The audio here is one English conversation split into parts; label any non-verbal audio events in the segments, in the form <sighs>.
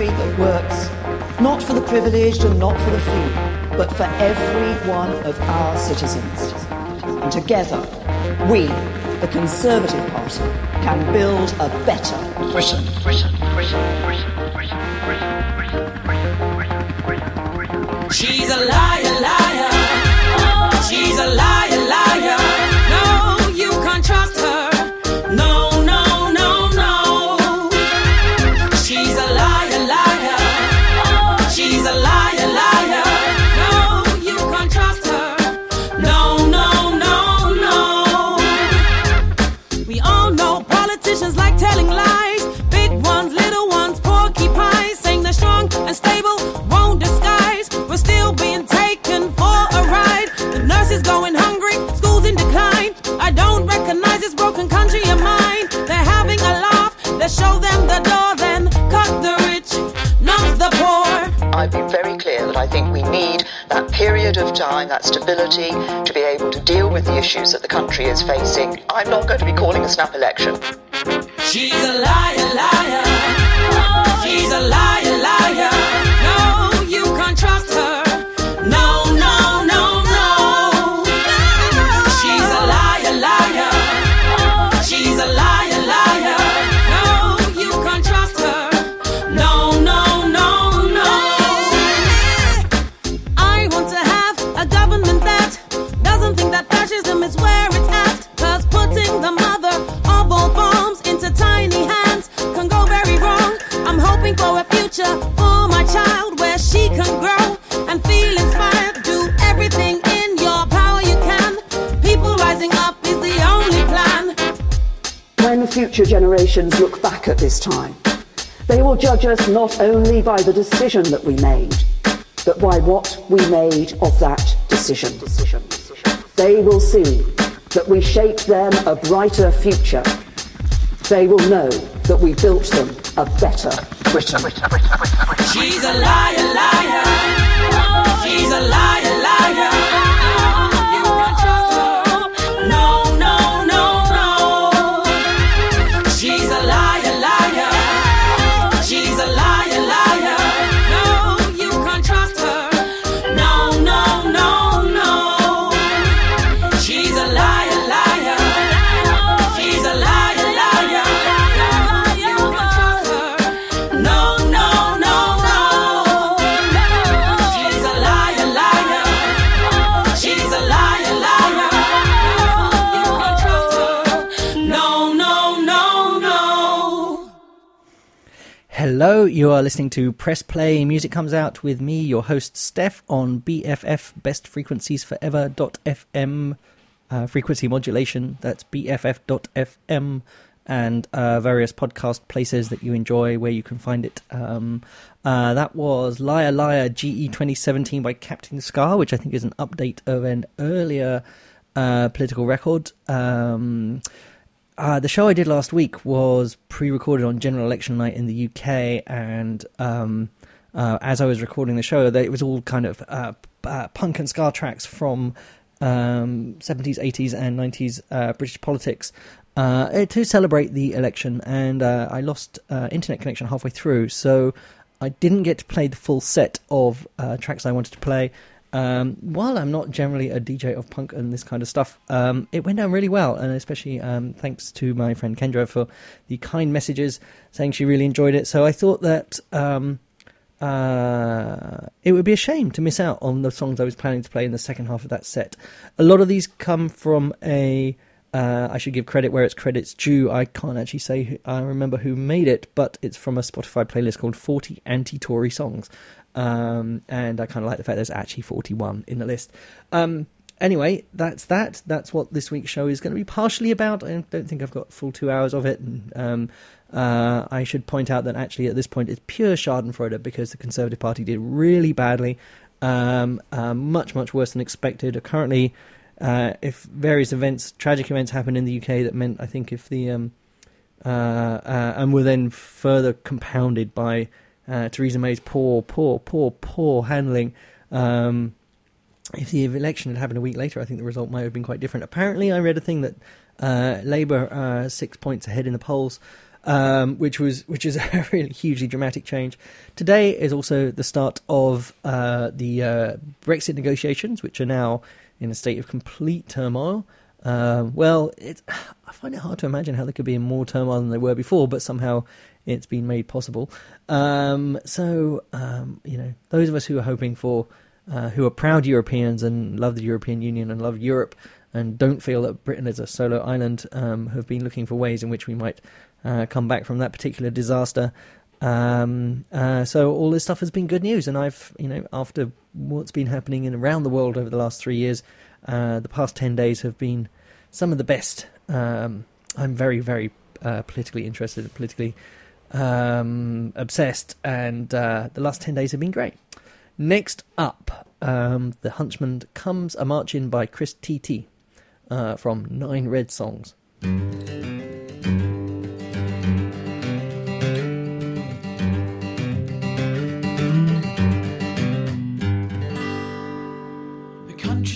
country that works not for the privileged and not for the few, but for every one of our citizens. And together, we, the Conservative Party, can build a better Britain. Britain, that stability, to be able to deal with the issues that the country is facing. I'm not going to be calling a snap election. She's a generations look back at this time, they will judge us not only by the decision that we made, but by what we made of that decision. They will see that we shaped them a brighter future. They will know that we built them a better Britain. She's a liar, liar. Hello, you are listening to Press Play. Music comes out with me, your host Steph, on BFF Best Frequencies Forever.fm uh, frequency modulation. That's BFF.fm and uh, various podcast places that you enjoy where you can find it. Um, uh, that was Liar Liar GE 2017 by Captain Ska, which I think is an update of an earlier uh, political record. Um, uh, the show I did last week was pre-recorded on general election night in the UK, and um, uh, as I was recording the show, it was all kind of uh, uh, punk and ska tracks from um, 70s, 80s, and 90s uh, British politics uh, to celebrate the election. And I lost internet connection halfway through, so I didn't get to play the full set of tracks I wanted to play. Um, while I'm not generally a DJ of punk and this kind of stuff, um, it went down really well, and especially um, thanks to my friend Kendra for the kind messages saying she really enjoyed it. So I thought that um, uh, it would be a shame to miss out on the songs I was planning to play in the second half of that set. A lot of these come from a. Uh, I should give credit where it's credit's due. I can't actually say who, I remember who made it, but it's from a Spotify playlist called 40 Anti-Tory Songs. Um, and I kind of like the fact there's actually 41 in the list. Um, anyway, that's that. That's what this week's show is going to be partially about. I don't think I've got full two hours of it. And, um, uh, I should point out that actually at this point it's pure Schadenfreude because the Conservative Party did really badly, um, uh, much much worse than expected. Currently, uh, if various events, tragic events, happened in the UK, that meant I think if the um, uh, uh, and were then further compounded by uh, Theresa May's poor, poor, poor, poor handling. Um, if the election had happened a week later, I think the result might have been quite different. Apparently, I read a thing that uh, Labour are six points ahead in the polls um, which was which is <laughs> a really hugely dramatic change. Today is also the start of uh, the uh, Brexit negotiations, which are now in a state of complete turmoil. Um, well, it, I find it hard to imagine how they could be in more turmoil than they were before, but somehow it's been made possible. Um, so, um, you know, those of us who are hoping for, uh, who are proud Europeans and love the European Union and love Europe and don't feel that Britain is a solo island, um, have been looking for ways in which we might uh, come back from that particular disaster. Um, uh, so all this stuff has been good news, and I've, you know, after what's been happening in around the world over the last three years, uh, the past ten days have been some of the best. Um, I'm very, very uh, politically interested, politically um, obsessed, and uh, the last 10 days have been great. Next up, um, The Huntsman Comes a March-In by Chris T-T Uh, from Nine Red Songs.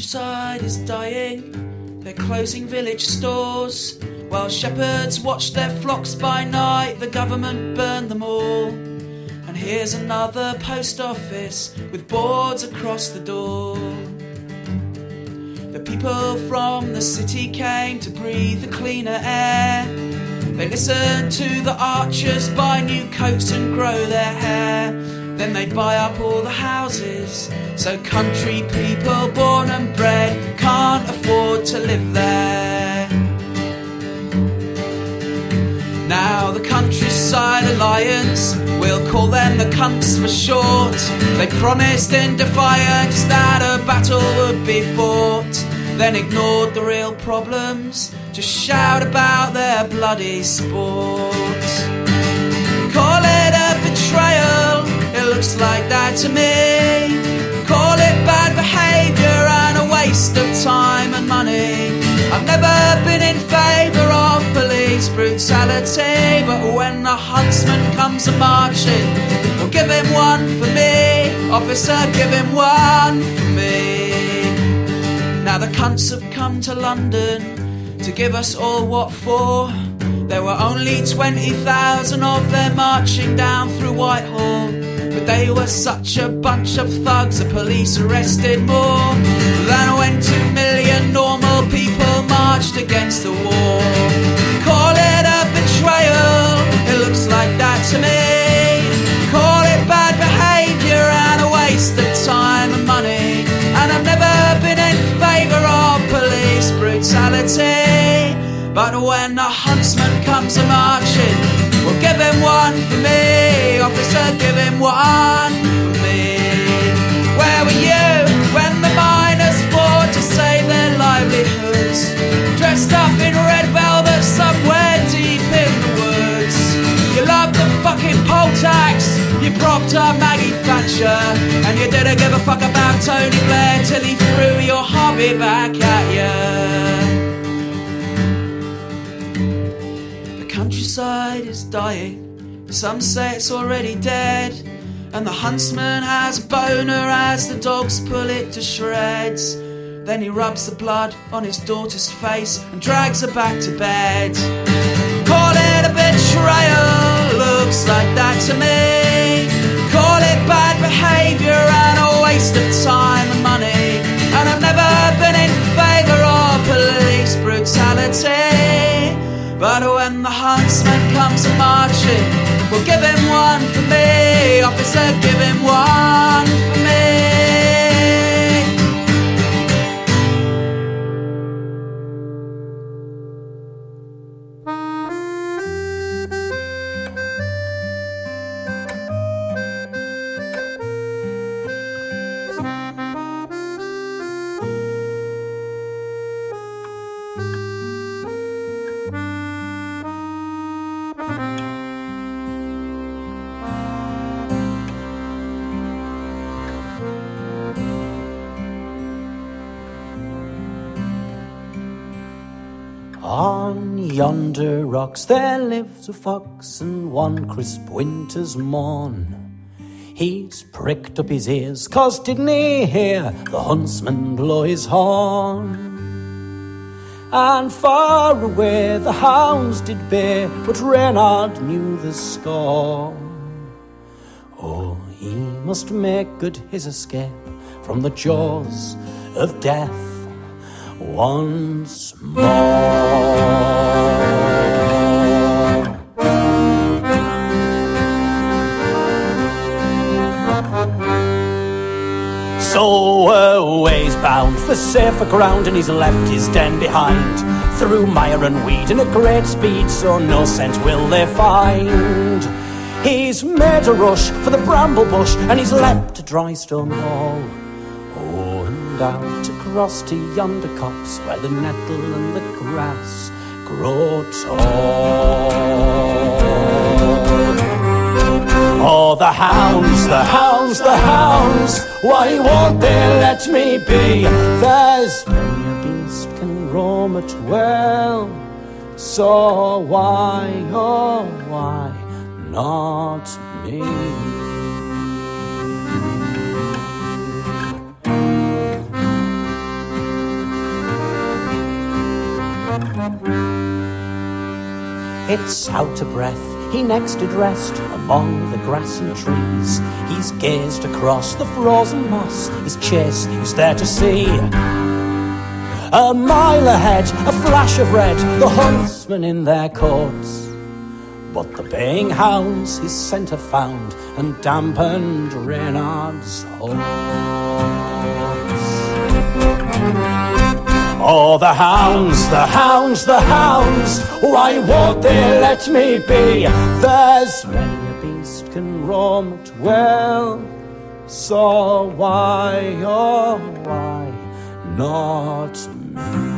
The countryside is dying, they're closing village stores. While shepherds watch their flocks by night, the government burned them all. And here's another post office with boards across the door. The people from the city came to breathe the cleaner air. They listened to the archers buy new coats and grow their hair. Then they buy up all the houses. So country people born and bred can't afford to live there. Now the Countryside Alliance, we'll call them the cunts for short. They promised in defiance that a battle would be fought, then ignored the real problems, just shout about their bloody sport. Looks like that to me. Call it bad behaviour and a waste of time and money. I've never been in favour of police brutality, but when the huntsman comes a marching, well, give him one for me, officer, give him one for me. Now the cunts have come to London to give us all what for. There were only 20,000 of them marching down through Whitehall. They were such a bunch of thugs, the police arrested more than when two million normal people marched against the war. Call it a betrayal, it looks like that to me. Call it bad behaviour and a waste of time and money. And I've never been in favour of police brutality. But when the huntsman comes a marching, give him one for me, officer, give him one for me. Where were you when the miners fought to save their livelihoods? Dressed up in red velvet somewhere deep in the woods. You loved the fucking poll tax, you propped up Maggie Thatcher, and you didn't give a fuck about Tony Blair till he threw your hobby back at you. The is dying. Some say it's already dead. And the huntsman has a boner as the dogs pull it to shreds. Then he rubs the blood on his daughter's face and drags her back to bed. Call it a betrayal, looks like that to me. Call it bad behaviour and a waste of time and money. And I've never been in favour of police brutality. But when the huntsman comes marching, we'll give him one for me. Officer, give him one rocks there lives a fox, and one crisp winter's morn. He's pricked up his ears, cause didn't he hear the huntsman blow his horn? and far away the hounds did bay, but Reynard knew the score. Oh, he must make good his escape from the jaws of death once more. He's bound for safer ground, and he's left his den behind. Through mire and weed in a great speed, so no scent will they find. He's made a rush for the bramble bush, and he's leapt a dry stone wall. Oh, and out across to yonder copse where the nettle and the grass grow tall. Oh, the hounds, the hounds, the hounds, why won't they let me be? There's many a beast can roam at well, so why, oh, why not me? It's out of breath, he next did rest among the grass and trees. He's gazed across the frozen moss, his chase he was there to see. A mile ahead, a flash of red, the huntsmen in their coats. But the baying hounds his scent have found and dampened Reynard's hopes. Oh, the hounds, the hounds, the hounds, why won't they let me be? There's many a beast can roam it well, so why, oh, why not me?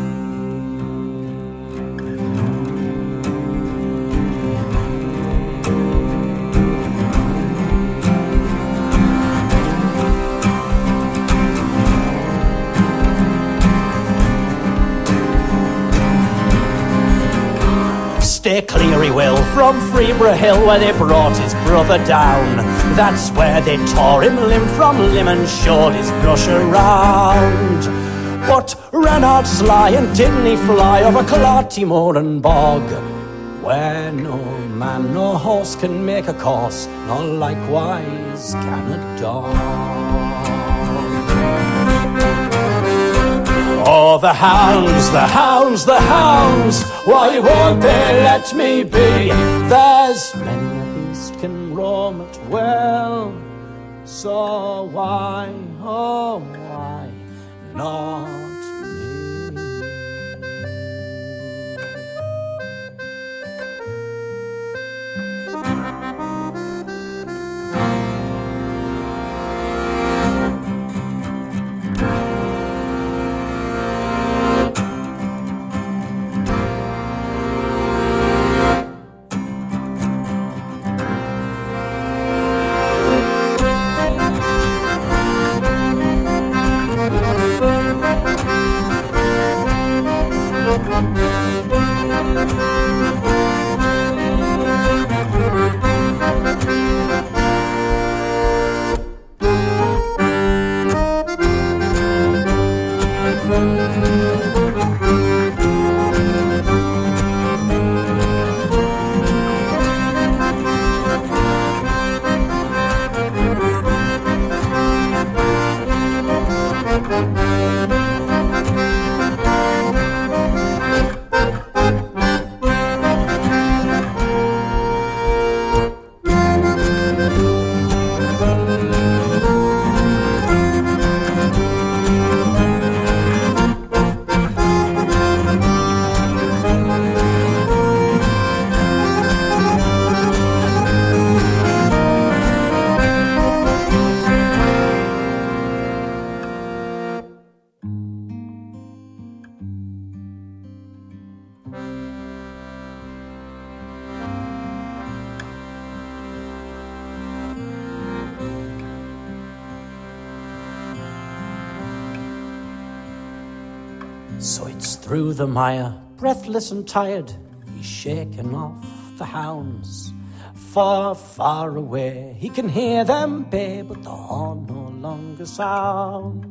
Clear, he will, from Freeborough Hill where they brought his brother down. That's where they tore him limb from limb and showed his brush around. But Reynard sly and didn't he fly over Clarty Moor and Bog, where no man nor horse can make a course, nor likewise can a dog. Oh, the hounds, the hounds, the hounds, why won't they let me be? There's many a beast can roam it well, so why, oh, why not the mire, breathless and tired, he's shaken off the hounds. Far, far away, he can hear them bay, but the horn no longer sounds.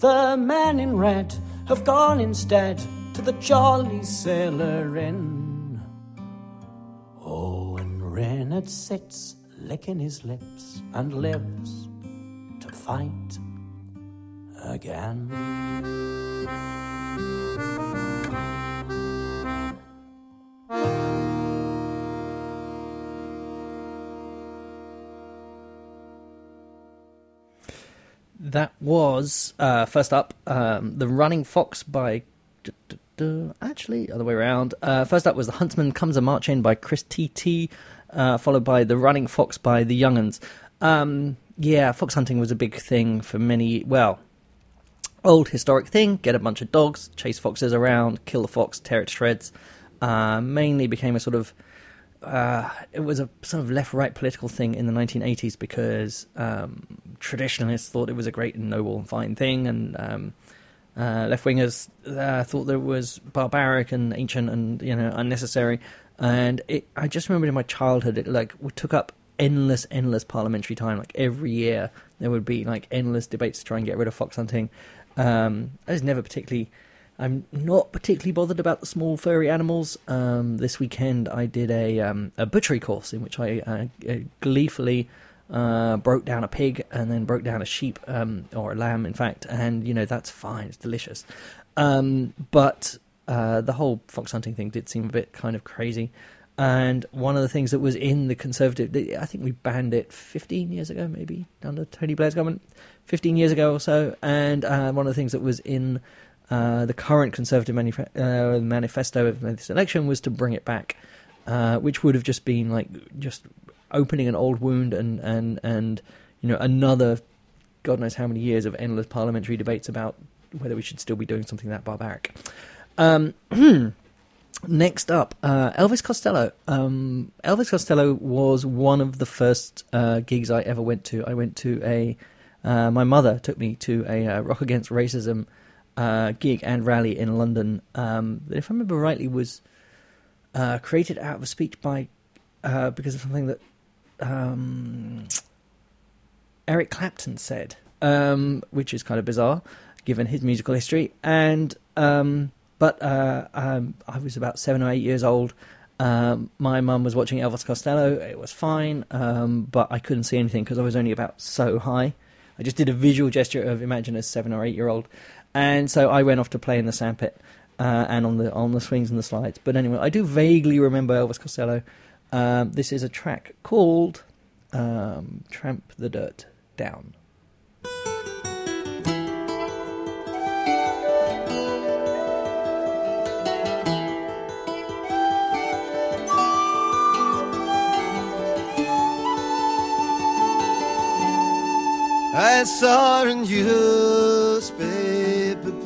The men in red have gone instead to the Jolly Sailor Inn. Oh, and Reynard sits licking his lips and lives to fight again. That was uh, first up, um, the Running Fox by. Actually, other way around. Uh, first up was the Huntsman Comes a March In by Chris T-T, uh, followed by the Running Fox by the Young'Uns. Um, yeah, fox hunting was a big thing for many. Well, old historic thing. Get a bunch of dogs, chase foxes around, kill the fox, tear it to shreds. Uh, mainly became a sort of uh, it was a sort of left-right political thing in the 1980s because um, traditionalists thought it was a great and noble and fine thing, and um, uh, left-wingers uh, thought that it was barbaric and ancient and you know unnecessary. And it, I just remember in my childhood, it like took up endless, endless parliamentary time. Like every year, there would be like endless debates to try and get rid of fox hunting. Um, I was never particularly. I'm not particularly bothered about the small furry animals. Um, this weekend, I did a um, a butchery course in which I gleefully uh, broke down a pig and then broke down a sheep um, or a lamb, in fact. And you know that's fine; it's delicious. Um, but uh, the whole fox hunting thing did seem a bit kind of crazy. And one of the things that was in the Conservative, I think we banned it 15 years ago, maybe under Tony Blair's government, 15 years ago or so. And uh, one of the things that was in uh, the current Conservative manif- uh, manifesto of this election was to bring it back, uh, which would have just been like just opening an old wound and and and you know another God knows how many years of endless parliamentary debates about whether we should still be doing something that barbaric. Um, <clears throat> next up, uh, Elvis Costello. Um, Elvis Costello was one of the first uh, gigs I ever went to. I went to a. Uh, my mother took me to a uh, Rock Against Racism uh, gig and rally in London. Um, if I remember rightly, was uh, created out of a speech by uh, because of something that um, Eric Clapton said, um, which is kind of bizarre given his musical history. And um, but uh, um, I was about seven or eight years old. Um, my mum was watching Elvis Costello. It was fine, um, but I couldn't see anything because I was only about so high. I just did a visual gesture of imagine a seven or eight year old, and so I went off to play in the sandpit uh, and on the on the swings and the slides. But anyway, I do vaguely remember Elvis Costello. Um, this is a track called um, "Tramp the Dirt Down." I saw a newspaper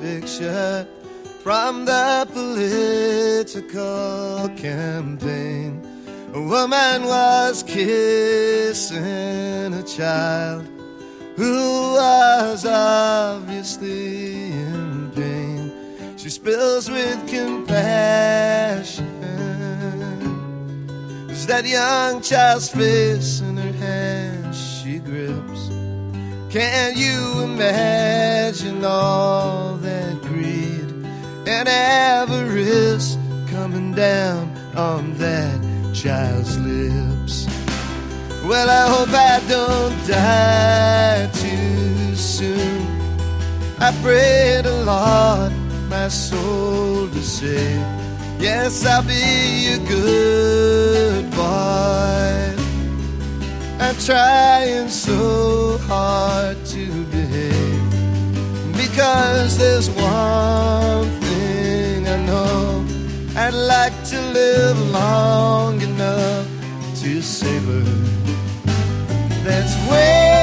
picture from the political campaign. A woman was kissing a child who was obviously in pain. She spills with compassion as that young child's face Can you imagine all that greed and avarice coming down on that child's lips? Well, I hope I don't die too soon. I pray the Lord my soul to save. Yes, I'll be a good boy. I'm trying so hard to behave because there's one thing I know I'd like to live long enough to savor. That's when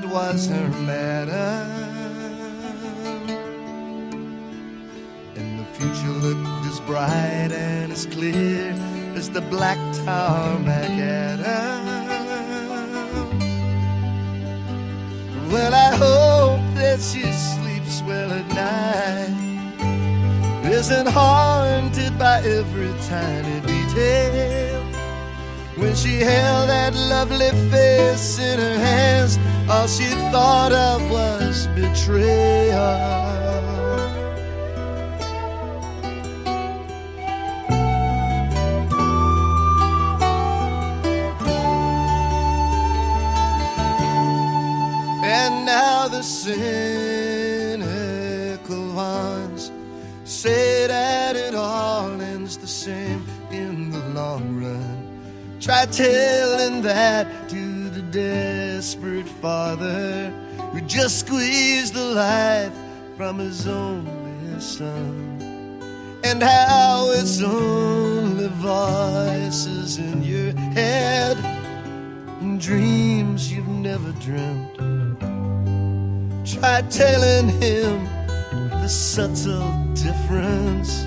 Margaret was her madam. And the future looked as bright and as clear as the black tarmacadam. Well, I hope that she sleeps well at night, isn't haunted by every tiny detail. When she held that lovely face in her hands, all she thought of was betrayal. And now the cynical ones say that it all ends the same in the long run. Try telling that to the father who just squeezed the life from his only son. And how it's only voices in your head and dreams you've never dreamt. Try telling him the subtle difference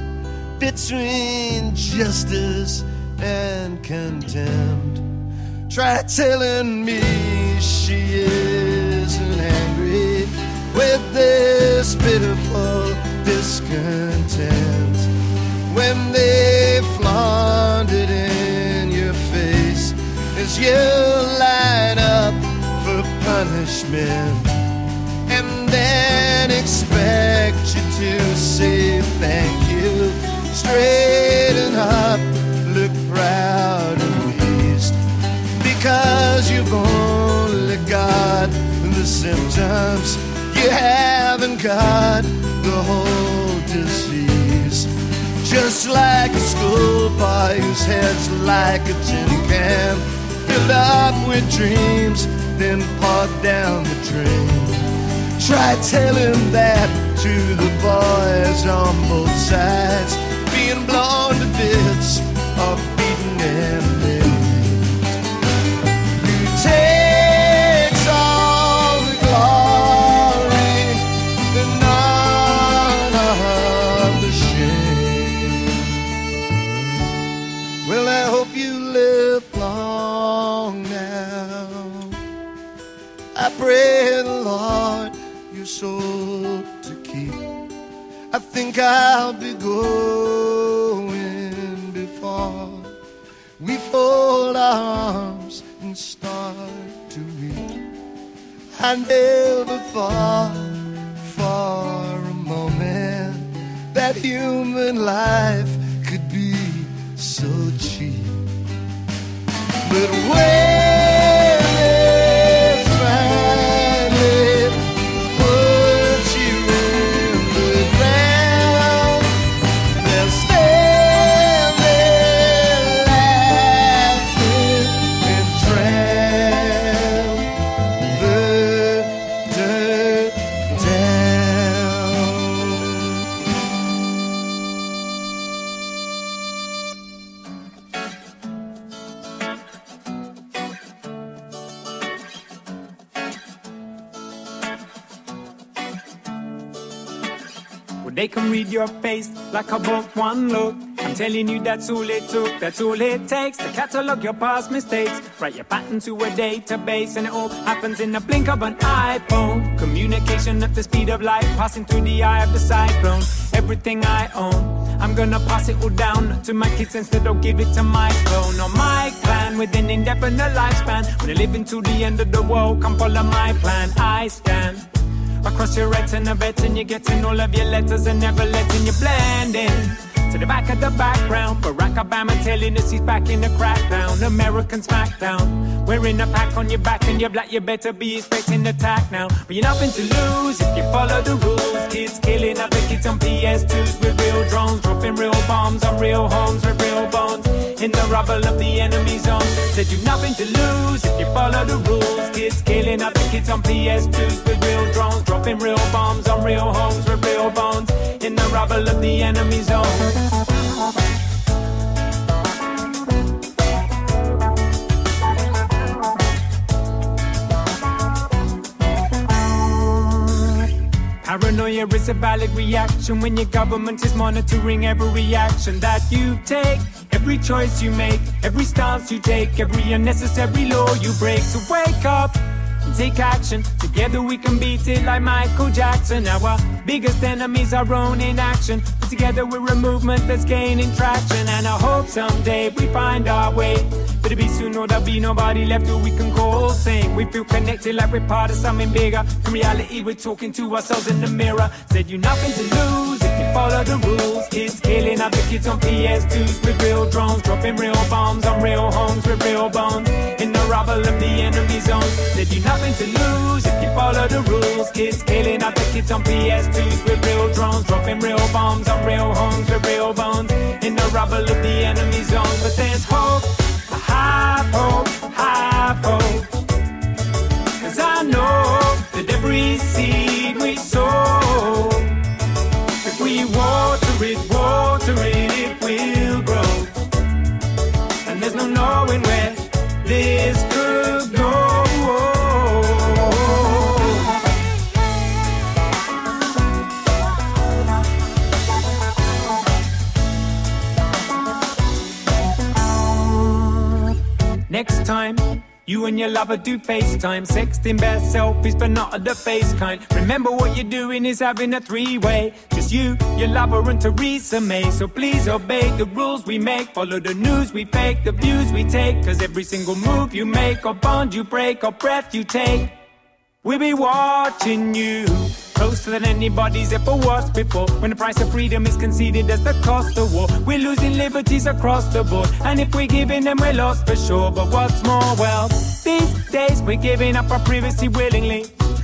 between justice and contempt. Try telling me she isn't angry with this pitiful discontent when they flaunt it in your face as you line up for punishment and then expect you to say thank you. Straighten up, the symptoms. You haven't got the whole disease. Just like a schoolboy whose head's like a tin can, filled up with dreams, then poured down the drain. Try telling that to the boys on both sides, being blown to bits think I'll be going before we fold our arms and start to weep. I never thought for a moment that human life could be so cheap. But when They can read your face like a book, one look. I'm telling you, that's all it took, that's all it takes to catalog your past mistakes. Write your pattern to a database, and it all happens in the blink of an iPhone. Communication at the speed of light, passing through the eye of the cyclone. Everything I own, I'm gonna pass it all down to my kids instead of give it to my clone. On my plan with an indefinite lifespan. When I live into the end of the world, come follow my plan. I stand. Across your retina, betting you're getting all of your letters and never letting you blend in. To the back of the background, Barack Obama telling us he's back in the crackdown. American smackdown. Wearing a pack on your back and you're black, you better be expecting attack now. But you're nothing to lose if you follow the rules. Kids killing other kids on PS2s with real drones, dropping real bombs on real homes with real bones. In the rubble of the enemy zone. Said you've nothing to lose if you follow the rules. Kids killing other kids on PS2s with real drones, dropping real bombs on real homes with real bones. In the rubble of the enemy zone. Paranoia is a valid reaction when your government is monitoring every action that you take. Every choice you make, every stance you take, every unnecessary law you break. So wake up take action. Together we can beat it like Michael Jackson. Our biggest enemies our own inaction. But together we're a movement that's gaining traction. And I hope someday we find our way. But it'll be soon or there'll be nobody left who we can call same. We feel connected like we're part of something bigger. In reality, we're talking to ourselves in the mirror. Said you nothing to lose if you follow the rules. Kids killing other kids on PS2s with real drones, dropping real bombs on real homes with real bones. Rubble of the enemy zones. Said you nothing to lose if you follow the rules. Kids killing other kids on PS2s with real drones, dropping real bombs on real homes with real bones. In the rubble of the enemy zones. But there's hope, I have hope, have hope. Cause I know that every seed we sow, if we water it, water it, it will grow. And there's no knowing where time, you and your lover do FaceTime, sexting best selfies, but not of the face kind. Remember what you're doing is having a three-way. Just you, your lover, and Theresa May. So please obey the rules we make. Follow the news we fake, the views we take. Cause every single move you make, or bond you break, or breath you take. We'll be watching you closer than anybody's ever was before. When the price of freedom is conceded as the cost of war, we're losing liberties across the board. And if we're giving them, we're lost for sure. But what's more, well, these days we're giving up our privacy willingly.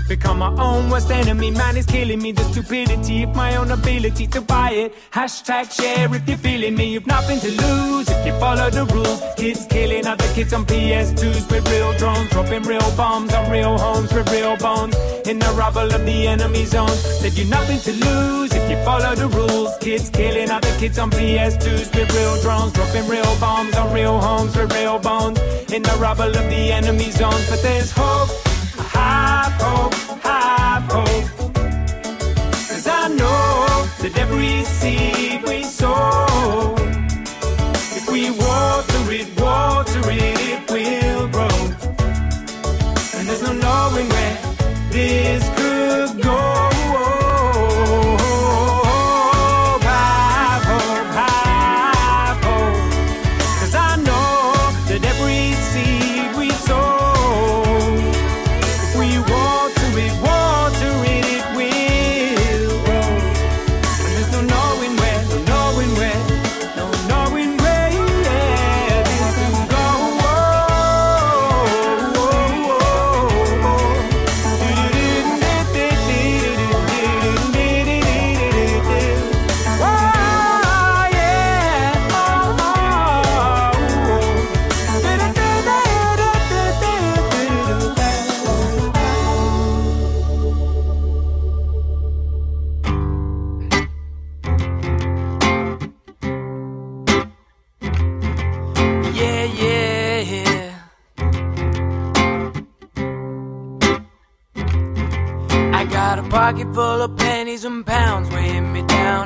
Become my own worst enemy, man, it's killing me. The stupidity of my own ability to buy it. Hashtag share if you're feeling me. You've nothing to lose if you follow the rules. Kids killing other kids on PS2s with real drones, dropping real bombs on real homes with real bones. In the rubble of the enemy zones. Said you nothing to lose if you follow the rules. Kids killing other kids on PS2s with real drones, dropping real bombs on real homes with real bones. In the rubble of the enemy zones. But there's hope, have hope, have hope. Cause I know that every seed we sow, if we water pocket full of pennies and pounds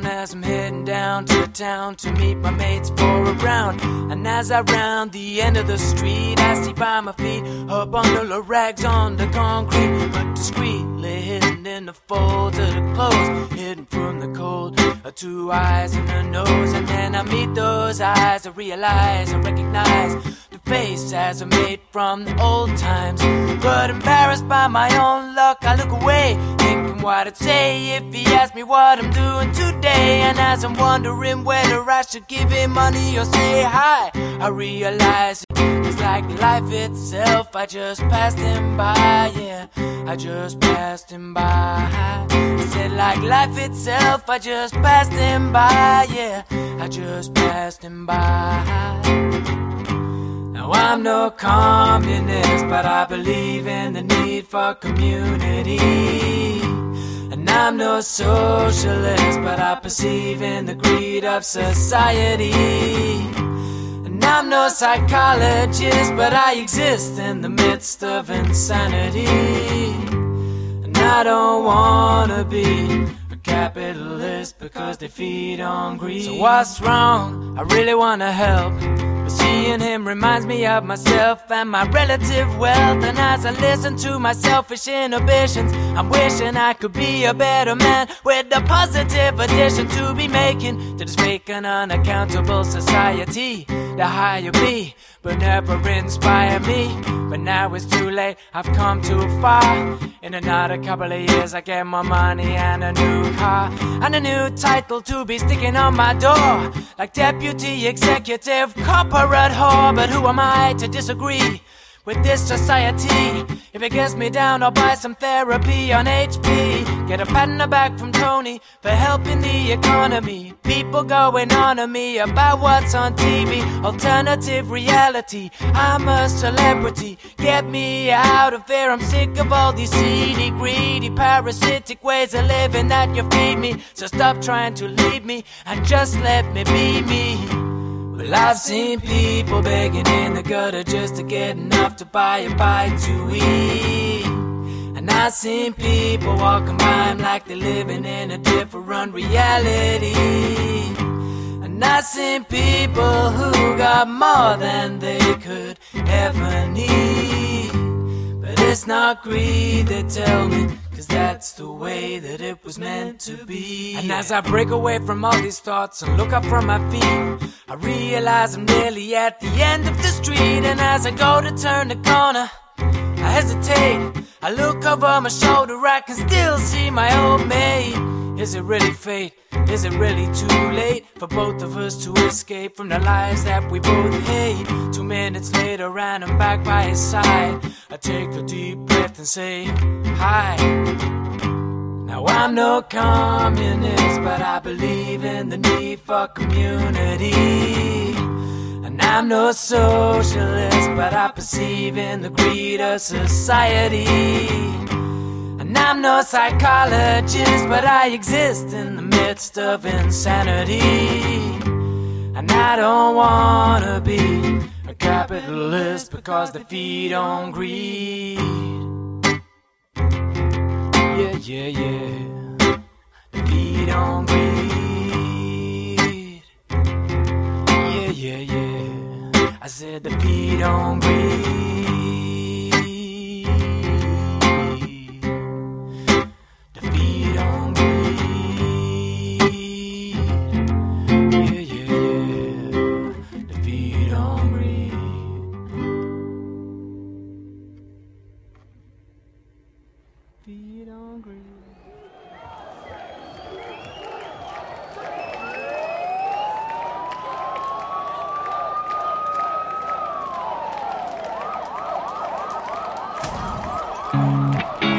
as I'm heading down to town to meet my mates for a round. And as I round the end of the street, I see by my feet a bundle of rags on the concrete, but discreetly hidden in the folds of the clothes, hidden from the cold. Uh, Two eyes and a nose, and then I meet those eyes. I realize, I recognize the face as a mate from the old times. But embarrassed by my own luck, I look away, thinking what I'd say if he asked me what I'm doing today. And as I'm wondering whether I should give him money or say hi, I realize it's like life itself. I just passed him by, yeah, I just passed him by. I said like life itself, I just passed him by, yeah, I just passed him by. Now I'm no communist, but I believe in the need for community. I'm no socialist, but I perceive in the greed of society. And I'm no psychologist, but I exist in the midst of insanity. And I don't wanna be a capitalist because they feed on greed. So what's wrong? I really wanna help. Seeing him reminds me of myself and my relative wealth. And as I listen to my selfish inhibitions, I'm wishing I could be a better man with a positive addition to be making to this fake and unaccountable society. The higher be, but never inspire me. But now it's too late, I've come too far. In another couple of years, I get more money and a new car and a new title to be sticking on my door, like deputy executive corporate whore. But who am I to disagree? With this society, if it gets me down, I'll buy some therapy on HP. Get a pat on the back from Tony for helping the economy. People going on to me about what's on TV. Alternative reality, I'm a celebrity. Get me out of here, I'm sick of all these seedy, greedy, parasitic ways of living that you feed me. So stop trying to lead me and just let me be me. Well, I've seen people begging in the gutter just to get enough to buy a bite to eat. And I've seen people walking by like they're living in a different reality. And I've seen people who got more than they could ever need. But it's not greed, they tell me. Cause that's the way that it was meant to be. And as I break away from all these thoughts and look up from my feet, I realize I'm nearly at the end of the street. And as I go to turn the corner, I hesitate. I look over my shoulder, I can still see my old mate. Is it really fate? Is it really too late for both of us to escape from the lives that we both hate? Two minutes later, and I'm back by his side. I take a deep breath and say, Hi. Now I'm no communist, but I believe in the need for community. And I'm no socialist, but I perceive in the greed of society. And I'm no psychologist, but I exist in the midst of insanity. And I don't wanna be a capitalist because they feed on greed. Yeah, yeah, yeah. They feed on greed. I said feed on greed.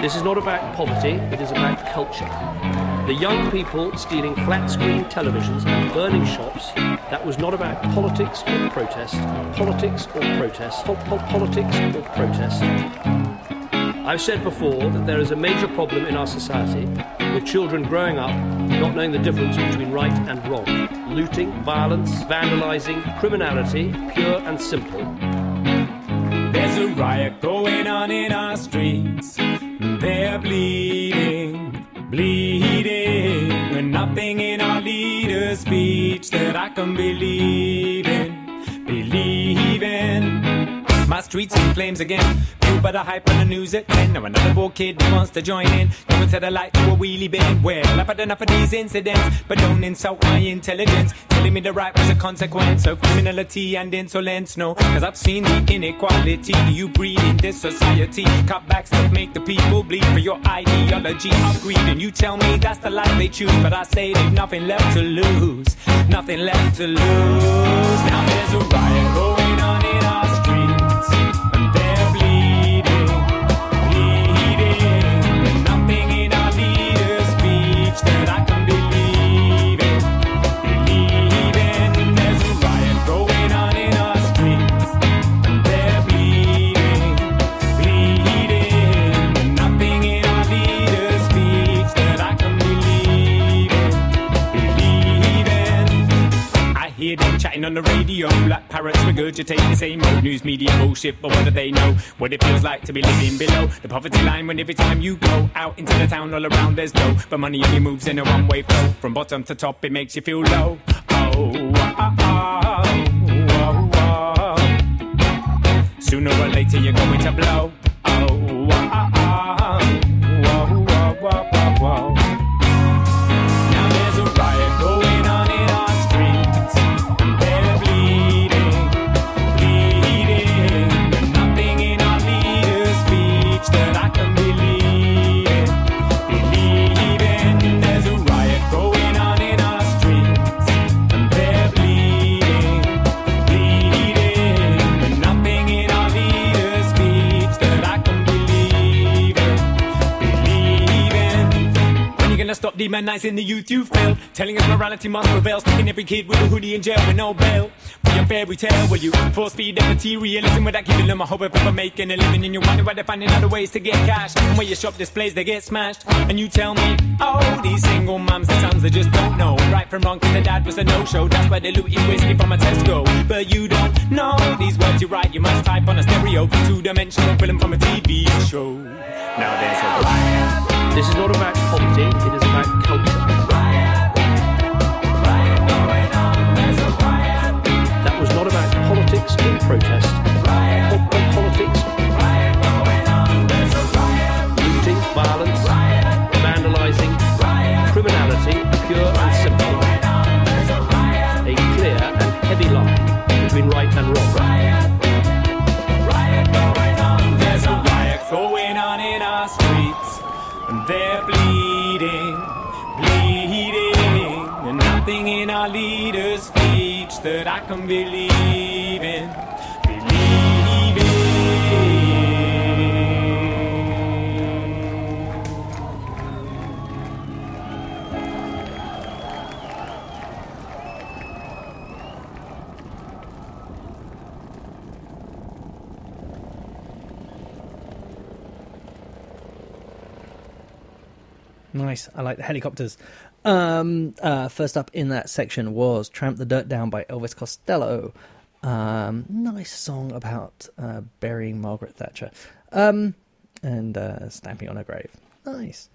This is not about poverty, it is about culture. The young people stealing flat screen televisions and burning shops, that was not about politics or protest, politics or protest, po- po- politics or protest. I've said before that there is a major problem in our society with children growing up not knowing the difference between right and wrong. Looting, violence, vandalizing, criminality, pure and simple. There's a riot going on in our streets. They're bleeding, bleeding. And nothing in our leader's speech that I can believe streets in flames again. Fueled by the hype on the news at 10. Now another poor kid who wants to join in. Going to the light to a wheelie bin. Well, I've had enough of these incidents. But don't insult my intelligence. Telling me the right was a consequence of criminality and insolence. No, cause I've seen the inequality you breed in this society. Cutbacks that make the people bleed for your ideology of greed. And you tell me that's the life they choose. But I say they've nothing left to lose. Nothing left to lose. Now there's a riot chatting on the radio. Like parrots regurgitate the same old news media bullshit, but what do they know? What it feels like to be living below the poverty line when every time you go out into the town all around there's no, but money only moves in a one way flow. From bottom to top, it makes you feel low. Oh, ah, oh, oh, oh. Sooner or later you're going to blow. Demonizing the youth you failed? Telling us morality must prevail, sticking every kid with a hoodie in jail with no bail. For your fairy tale, will you force feed them materialism without giving them a hope of ever making a living? And you wonder why they're finding other ways to get cash. And where your shop displays, they get smashed. And you tell me, oh, these single mums and sons, they just don't know. Right from wrong, cause the dad was a no-show. That's why they looting whiskey from a Tesco. But you don't know these words you write, you must type on a stereo. Two-dimensional film from a TV show. Now there's a riot. This is not about poverty, it is about culture. That was not about politics or protest. That I can believe in, believe in. Nice. I like the helicopters. Um, uh, first up in that section was Tramp the Dirt Down by Elvis Costello. Um, nice song about uh, burying Margaret Thatcher um, and uh, stamping on her grave. Nice.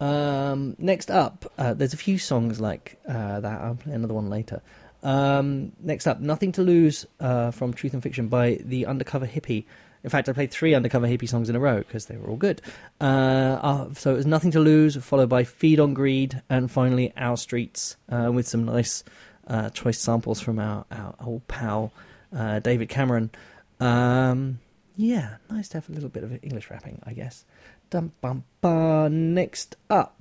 Um, next up, uh, there's a few songs like uh, that. I'll play another one later. Um, next up, Nothing to Lose uh, from Truth and Fiction by The Undercover Hippy. In fact, I played three Undercover Hippy songs in a row because they were all good. Uh, uh, so it was Nothing to Lose, followed by Feed on Greed, and finally Our Streets uh, with some nice uh, choice samples from our, our old pal uh, David Cameron. Um, yeah, nice to have a little bit of English rapping, I guess. Dum bum ba. Next up,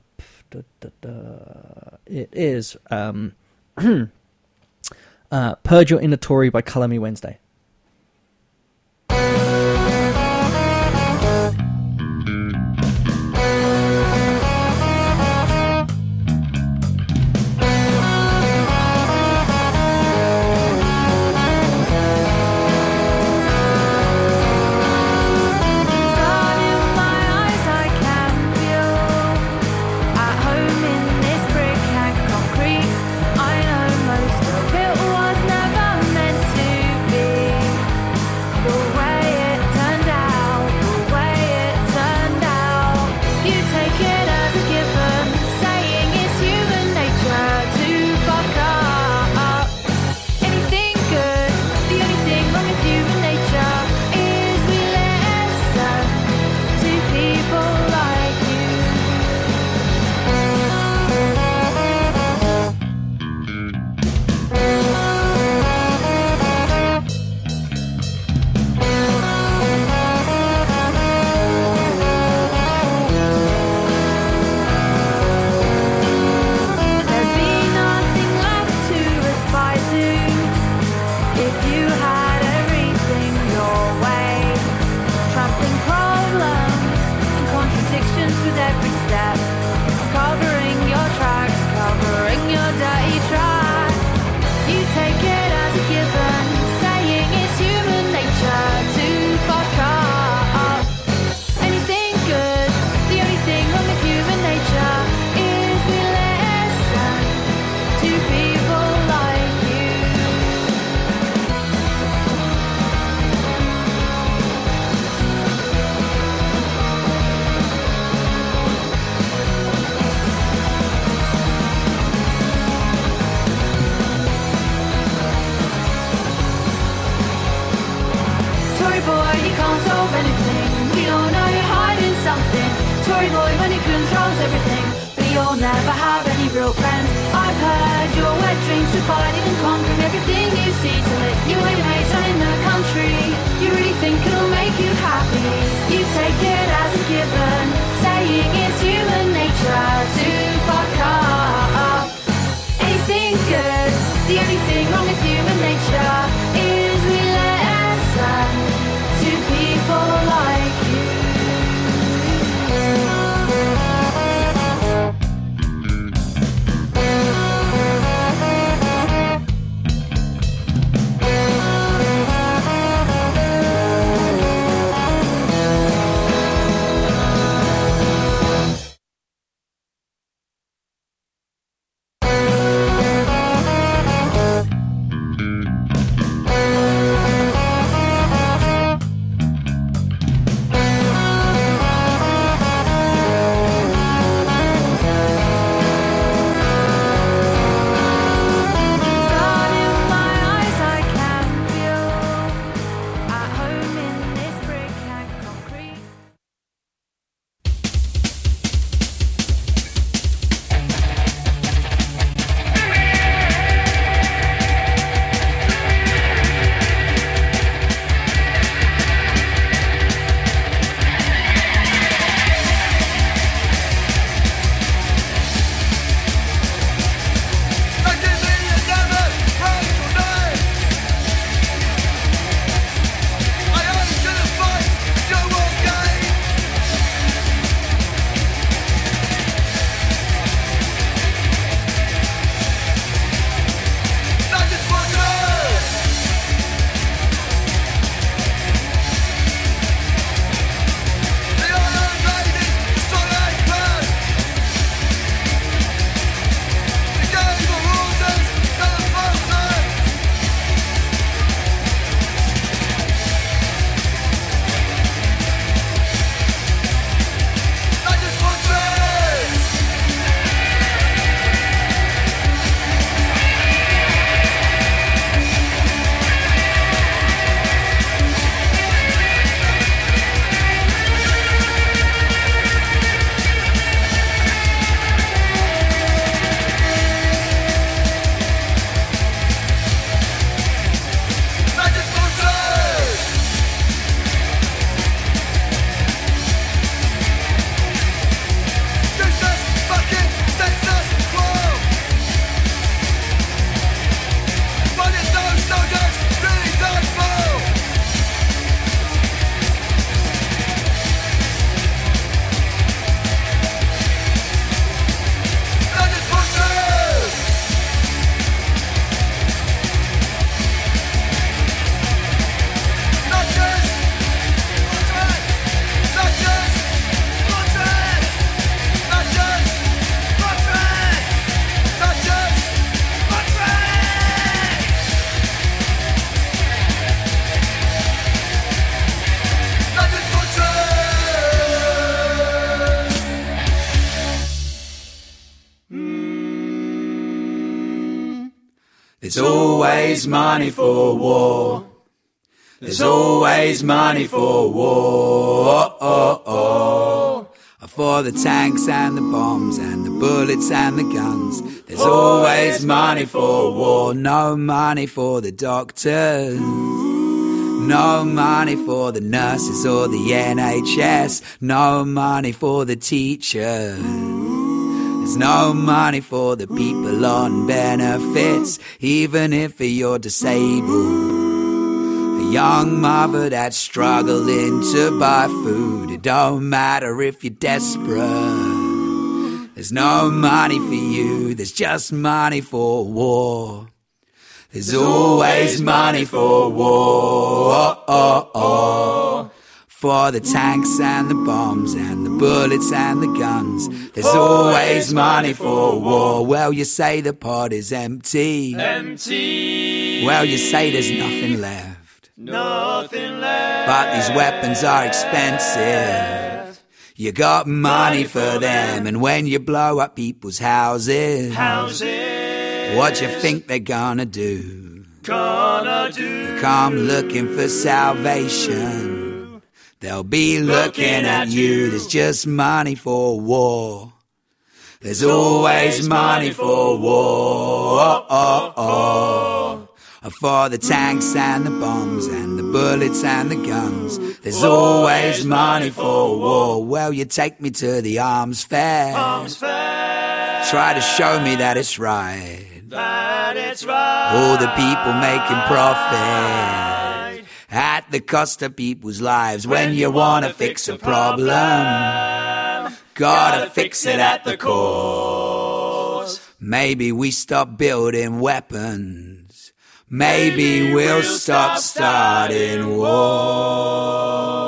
da, da, da, it is um, <clears throat> uh, Purge Your Inner Tory by Colour Me Wednesday. Always money for war. There's always money for war. For the tanks and the bombs and the bullets and the guns. There's always money for war. No money for the doctors. No money for the nurses or the NHS. No money for the teachers. There's no money for the people on benefits, even if you're disabled. A young mother that's struggling to buy food. It don't matter if you're desperate. There's no money for you, there's just money for war. There's always money for war. For the tanks and the bombs and the bullets and the guns. There's always money for war. Well, you say the pot is empty. Empty. Well, you say there's nothing left. Nothing left. But these weapons are expensive. You got money for them, and when you blow up people's houses, Houses. what you think they're gonna do? Gonna do. Come looking for salvation. They'll be looking at you. There's just money for war. There's always money for war. Uh, uh, uh. For the tanks and the bombs and the bullets and the guns. There's always money for war. Well, you take me to the arms fair. Try to show me that it's right. That it's right. All the people making profit at the cost of people's lives. When you wanna fix a problem, gotta fix it at the cause. Maybe we stop building weapons. Maybe we'll stop starting wars.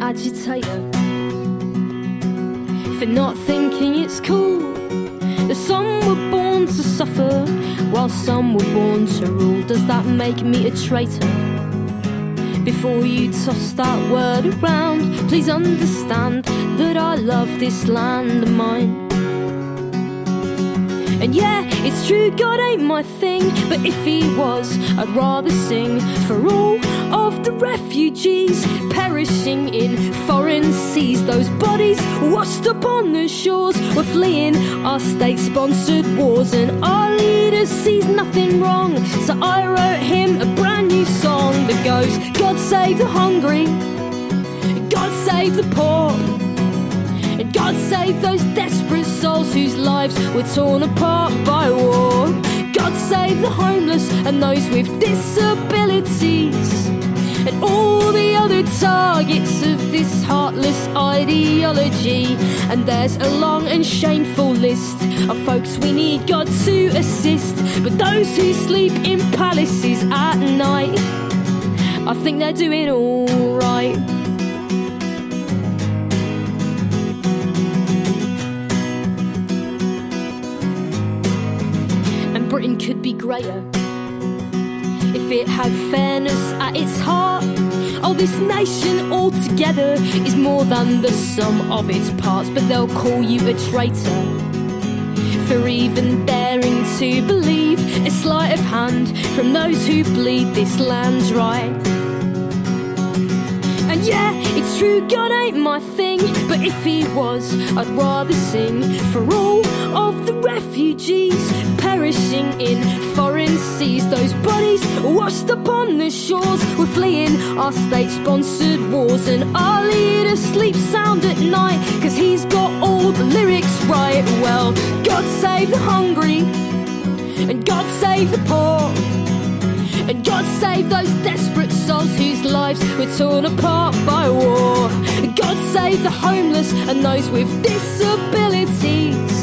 Agitator? For not thinking it's cool that some were born to suffer while some were born to rule. Does that make me a traitor? Before you toss that word around, please understand that I love this land of mine. And yeah, it's true, God ain't my thing. But if he was, I'd rather sing for all of the refugees perishing in foreign seas. Those bodies washed up on the shores were fleeing our state sponsored wars. And our leader sees nothing wrong. So I wrote him a brand new song that goes God save the hungry, God save the poor. And God save those desperate souls whose lives were torn apart by war. God save the homeless and those with disabilities. And all the other targets of this heartless ideology. And there's a long and shameful list of folks we need God to assist. But those who sleep in palaces at night, I think they're doing alright. and Britain could be greater if it had fairness at its heart. Oh, this nation altogether is more than the sum of its parts, but they'll call you a traitor for even daring to believe a sleight of hand from those who bleed this land dry. Yeah, it's true, God ain't my thing. But if he was, I'd rather sing for all of the refugees perishing in foreign seas. Those bodies washed upon the shores were fleeing our state sponsored wars. And our leader sleeps sound at night, cause he's got all the lyrics right. Well, God save the hungry, and God save the poor. And God save those desperate souls whose lives were torn apart by war. God save the homeless and those with disabilities.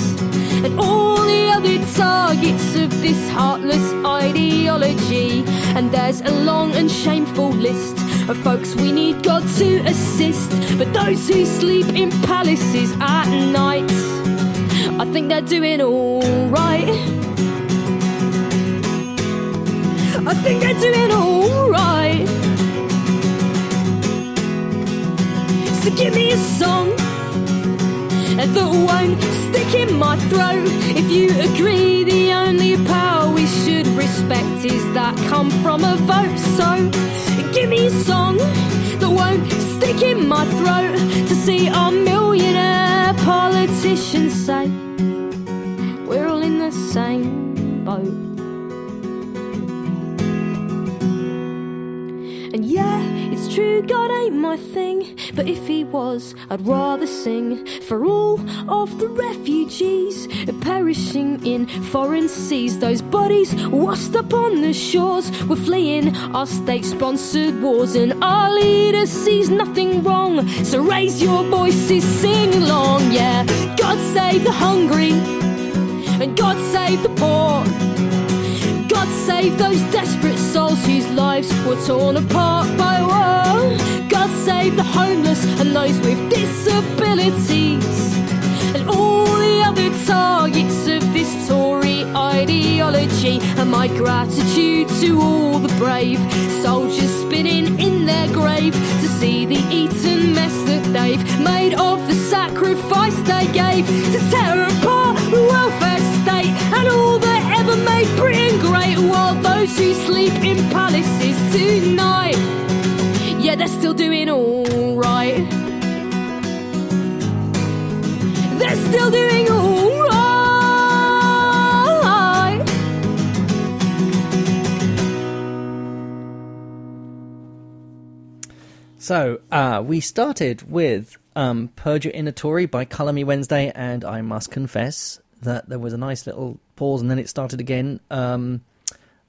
And all the other targets of this heartless ideology. And there's a long and shameful list of folks we need God to assist. But those who sleep in palaces at night, I think they're doing alright. I think they're doing alright. Give me a song that won't stick in my throat. If you agree, the only power we should respect is that come from a vote. So give me a song that won't stick in my throat to see our millionaire politicians say we're all in the same boat. And yeah, it's true, God ain't my thing. But if he was, I'd rather sing for all of the refugees perishing in foreign seas. Those bodies washed up on the shores were fleeing our state sponsored wars. And our leader sees nothing wrong. So raise your voices, sing along. Yeah, God save the hungry, and God save the poor. God save those desperate souls whose lives were torn apart by war. Save the homeless and those with disabilities. And all the other targets of this Tory ideology. And my gratitude to all the brave soldiers spinning in their grave to see the eaten mess that they've made of the sad they gave to tear apart the welfare state and all that ever made Britain great. While those who sleep in palaces tonight, yeah, they're still doing alright. They're still doing alright. So uh, we started with um, Your Inner Tory by Colour Me Wednesday, and I must confess that there was a nice little pause, and then it started again. Um,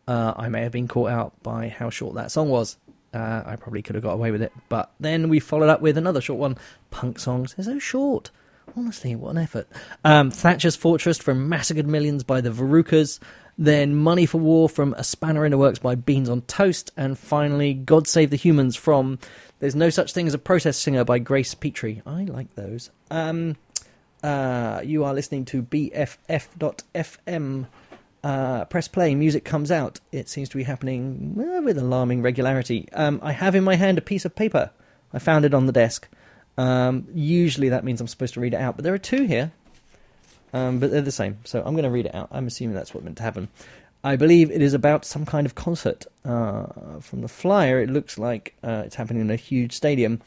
uh, I may have been caught out by how short that song was. Uh, I probably could have got away with it, but then we followed up with another short one. Punk songs, they're so short. Honestly, what an effort. Um, Thatcher's Fortress from Massacred Millions by the Varukers. Then Money for War from A Spanner in the Works by Beans on Toast. And finally, God Save the Humans from There's No Such Thing as a Protest Singer by Grace Petrie. I like those. Um, uh, you are listening to BFF.FM. Uh, press play, music comes out. It seems to be happening with alarming regularity. Um, I have in my hand a piece of paper. I found it on the desk. Um, usually that means I'm supposed to read it out, but there are two here. Um, but they're the same, so I'm going to read it out. I'm assuming that's what meant to happen. I believe it is about some kind of concert. Uh, from the flyer, it looks like uh, it's happening in a huge stadium,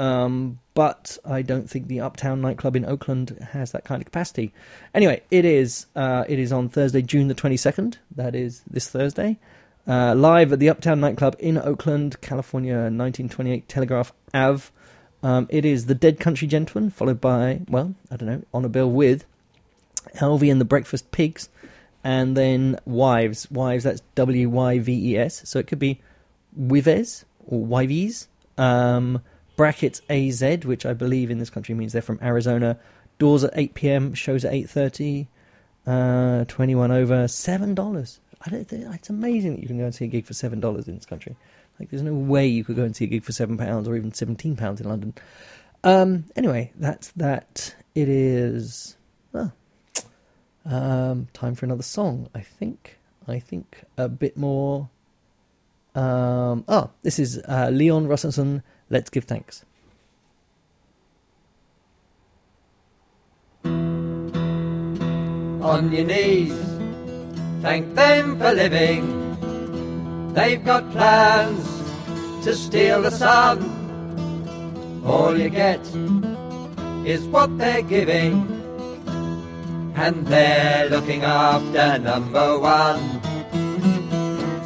um, but I don't think the Uptown nightclub in Oakland has that kind of capacity. Anyway, it is. Uh, it is on Thursday, June the 22nd. That is this Thursday. Uh, live at the Uptown nightclub in Oakland, California, 1928 Telegraph Ave. Um, it is the Dead Country Gentleman, followed by, well, I don't know, on a bill with Elvie and the Breakfast Pigs, and then Wives. Wives, that's W Y V E S. So it could be Wives or Wives. Um, brackets AZ, which I believe in this country means they're from Arizona. Doors at 8 p.m., shows at 8.30. Uh, 21 over, $7. I don't think, it's amazing that you can go and see a gig for $7 in this country. Like, there's no way you could go and see a gig for £7 or even £17 in London. Um, anyway, that's that. It is. Well, um, time for another song. I think. I think a bit more. Um, oh, this is uh, Leon Rosselson. Let's give thanks. on your knees. Thank them for living. They've got plans to steal the sun. All you get is what they're giving. And they're looking after number one.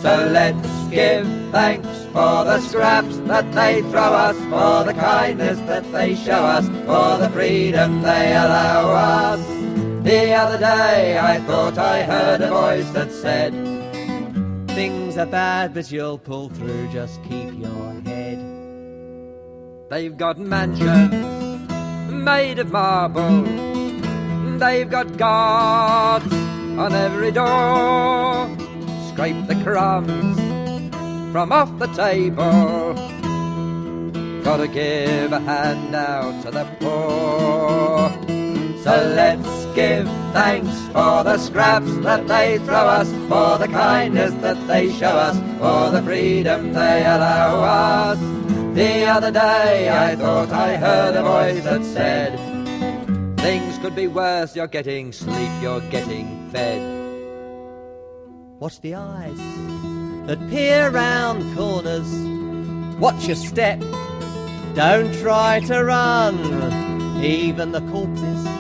So let's give thanks for the scraps that they throw us, for the kindness that they show us, for the freedom they allow us. The other day I thought I heard a voice that said, Things are bad, but you'll pull through, just keep your head. They've got mansions made of marble, they've got guards on every door. Scrape the crumbs from off the table. Gotta give a hand out to the poor. So let's give thanks for the scraps that they throw us, for the kindness that they show us, for the freedom they allow us. The other day I thought I heard a voice that said, Things could be worse, you're getting sleep, you're getting fed. Watch the eyes that peer round corners. Watch your step, don't try to run, even the corpses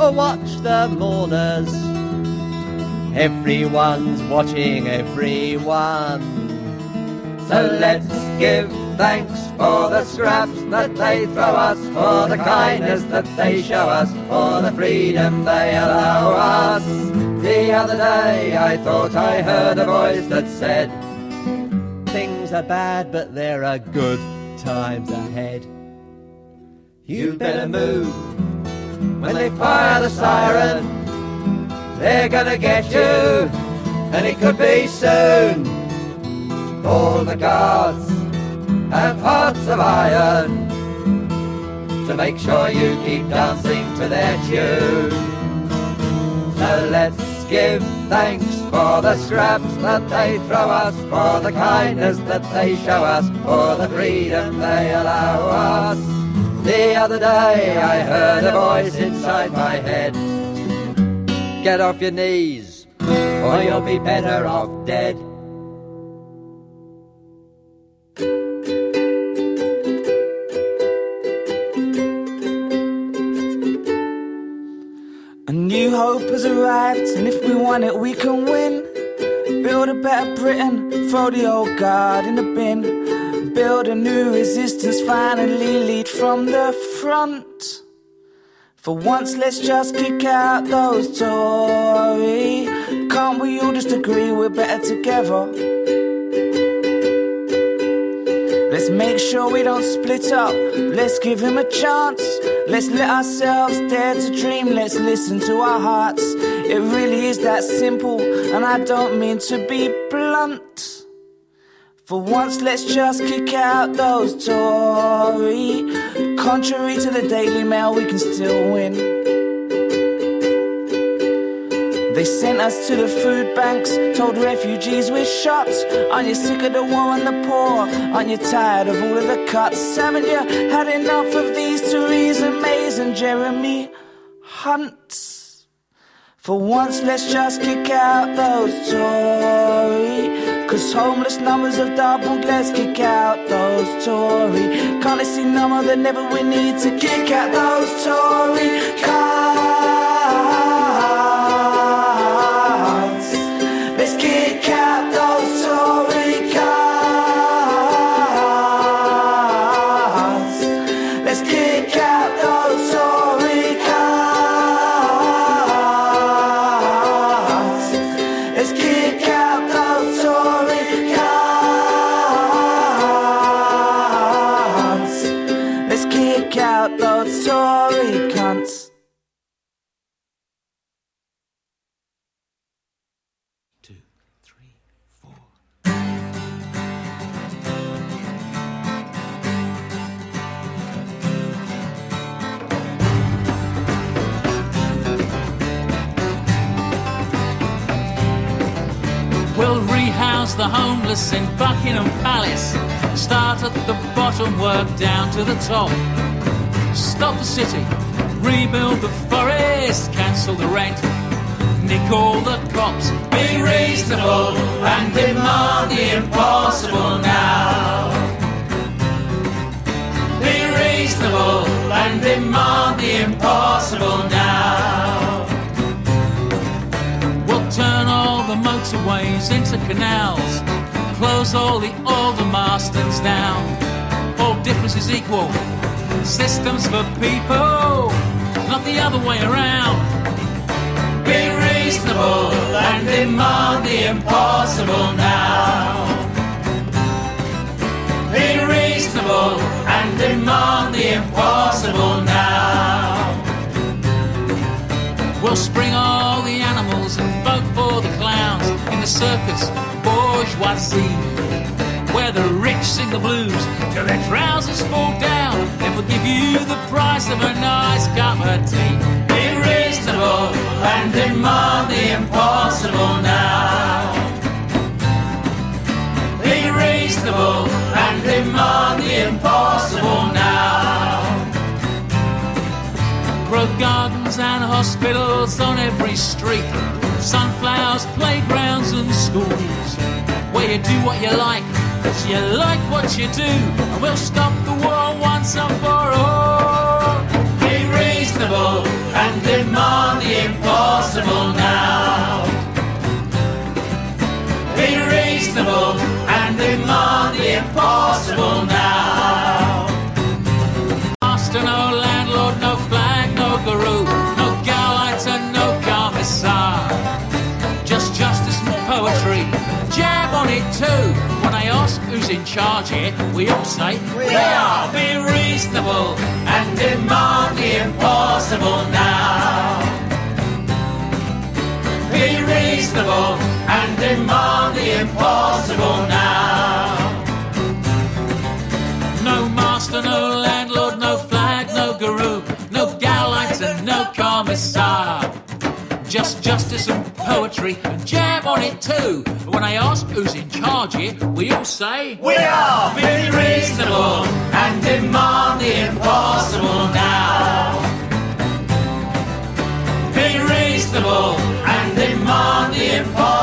or watch the mourners. Everyone's watching everyone. So let's give thanks for the scraps that they throw us, for the kindness that they show us, for the freedom they allow us. The other day I thought I heard a voice that said, Things are bad, but there are good times ahead. You'd better move when they fire the siren. They're gonna get you, and it could be soon. All the guards have hearts of iron to make sure you keep dancing to their tune. So let's give thanks for the scraps that they throw us, for the kindness that they show us, for the freedom they allow us. The other day I heard a voice inside my head. Get off your knees, or you'll be better off dead. New hope has arrived, and if we want it, we can win. Build a better Britain, throw the old guard in the bin. Build a new resistance, finally lead from the front. For once, let's just kick out those Tory. Can't we all just agree we're better together? Let's make sure we don't split up. Let's give him a chance. Let's let ourselves dare to dream. Let's listen to our hearts. It really is that simple, and I don't mean to be blunt. For once, let's just kick out those Tory. Contrary to the Daily Mail, we can still win. They sent us to the food banks, told refugees we're shot. Aren't you sick of the war on the poor? Aren't you tired of all of the cuts? Haven't you had enough of these Theresa Mays and Jeremy Hunts? For once, let's just kick out those Tory. Cause homeless numbers have doubled, let's kick out those Tory. Can't they see number that never we need to kick out those Tory cards? Rehouse the homeless in Buckingham Palace. Start at the bottom, work down to the top. Stop the city, rebuild the forest, cancel the rent, nick all the cops. Be reasonable and demand the impossible now. Be reasonable and demand the impossible now. The motorways into canals, close all the older marston's down. All differences equal, systems for people, not the other way around. Be reasonable and demand the impossible now. Be reasonable and demand the impossible now. We'll spring all the animals for the clowns in the circus bourgeoisie. Where the rich sing the blues till their trousers fall down. Then we'll give you the price of a nice cup of tea. Be reasonable and demand the impossible now. Be reasonable and demand the impossible now. Grow gardens and hospitals on every street. Sunflowers, playgrounds, and schools. Where you do what you like, cause you like what you do. And we'll stop the war once and for all. Be reasonable and demand the impossible now. Be reasonable and demand the impossible now. Charge here, we all say we are. Be reasonable and demand the impossible now. Be reasonable and demand the impossible now. No master, no landlord, no flag, no guru, no gallites and no commissar just justice and poetry, and jam on it too. And when I ask who's in charge here, we all say we are Be reasonable and demand the impossible now. Be reasonable and demand the impossible.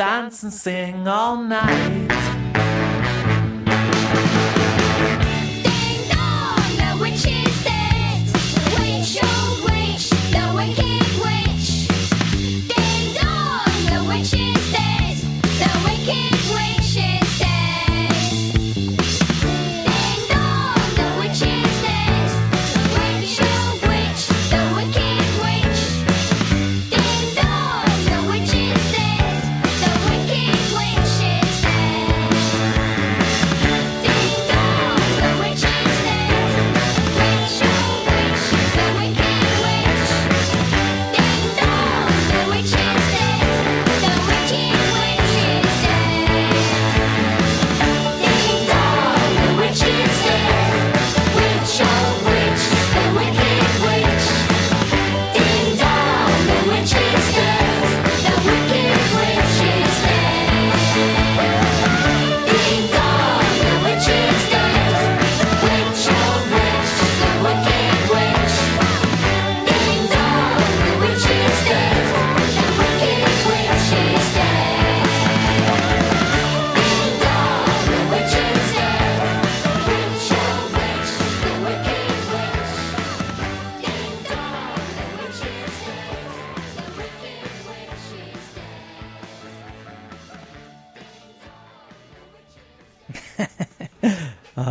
dance and sing all night.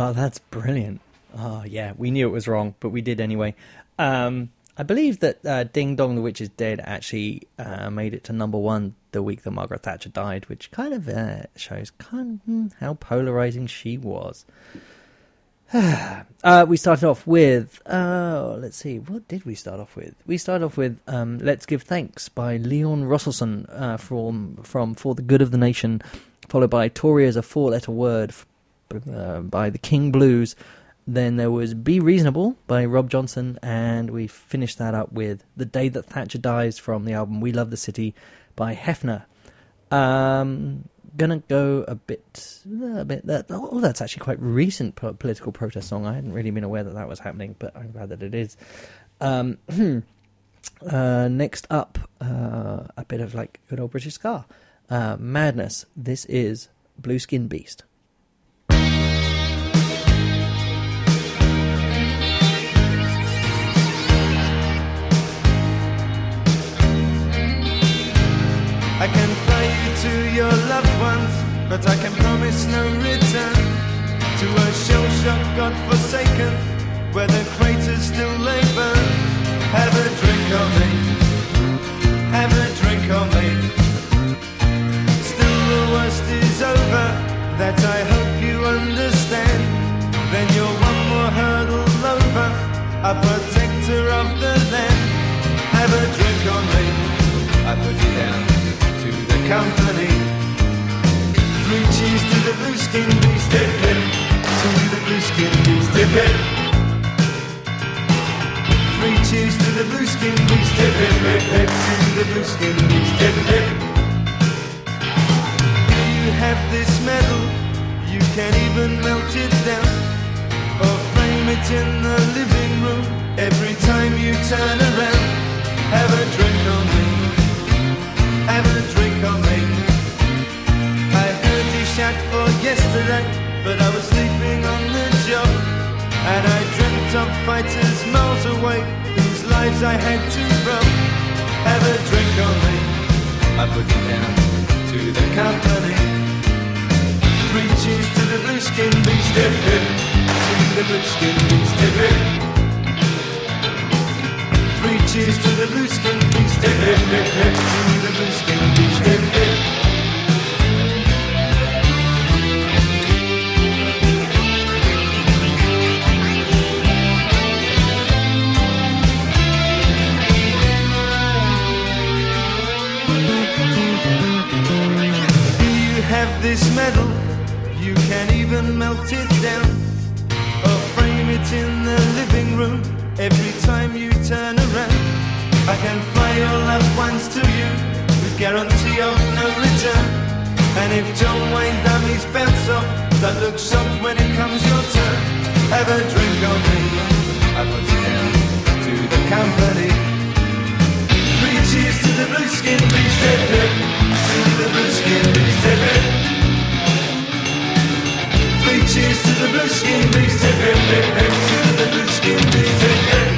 Oh, that's brilliant. Oh, yeah, we knew it was wrong, but we did anyway. Um, I believe that uh, Ding Dong the Witch is Dead actually uh, made it to number one the week that Margaret Thatcher died, which kind of uh, shows kind of hmm, how polarizing she was. <sighs> Uh, we started off with, oh, let's see, what did we start off with? We started off with um, Let's Give Thanks by Leon Rosselson uh, from, from For the Good of the Nation, followed by Tory as a Four Letter Word uh, by the King Blues. Then there was Be Reasonable by Robb Johnson, and we finished that up with The Day That Thatcher Dies from the album We Love the City by Hefner. Um, gonna go a bit, a bit. That oh, that's actually quite recent political protest song. I hadn't really been aware that that was happening, but I'm glad that it is. Um, <clears throat> uh, next up, uh, a bit of like good old British ska, uh, Madness. This is Blue Skin Beast. I can fly you to your loved ones, but I can promise no return to a shell shock God-forsaken, where the craters still lay burn. Have a drink on me, have a drink on me. Still the worst is over, that I hope you understand. Then you're one more hurdle over, a protector of the land. Have a drink on me, I put you down company. Three cheers to the blue skin beast, hip hip. To the blue skin beast, hip hip. Three cheers to the blue skin beast, hip hip hip hip. To the blue skin beast, hip hip. You have this medal, you can even melt it down or frame it in the living room every time you turn around. Have a drink on me have a drink on me. I heard you shout for yesterday, but I was sleeping on the job. And I dreamt of fighters miles away, whose lives I had to run. Have a drink on me. I put you down to the company. Three cheers to the blue skin beast. <laughs> To the blue skin beast. <laughs> Cheers to the blue skin beast, hip hip hip hip. To the blue skin beast, hip hip. You have this medal, you can even melt it down or frame it in the living room every time you turn around. I can fly your loved ones to you with guarantee of no return. And if John Wayne dummies bounce off, that looks soft when it comes your turn. Have a drink on me, I put you down to the company. Three cheers to the blue skin hip hip. To the blue skin hip hip. Three cheers to the blue skin hip hip. To the blue skin beast, hip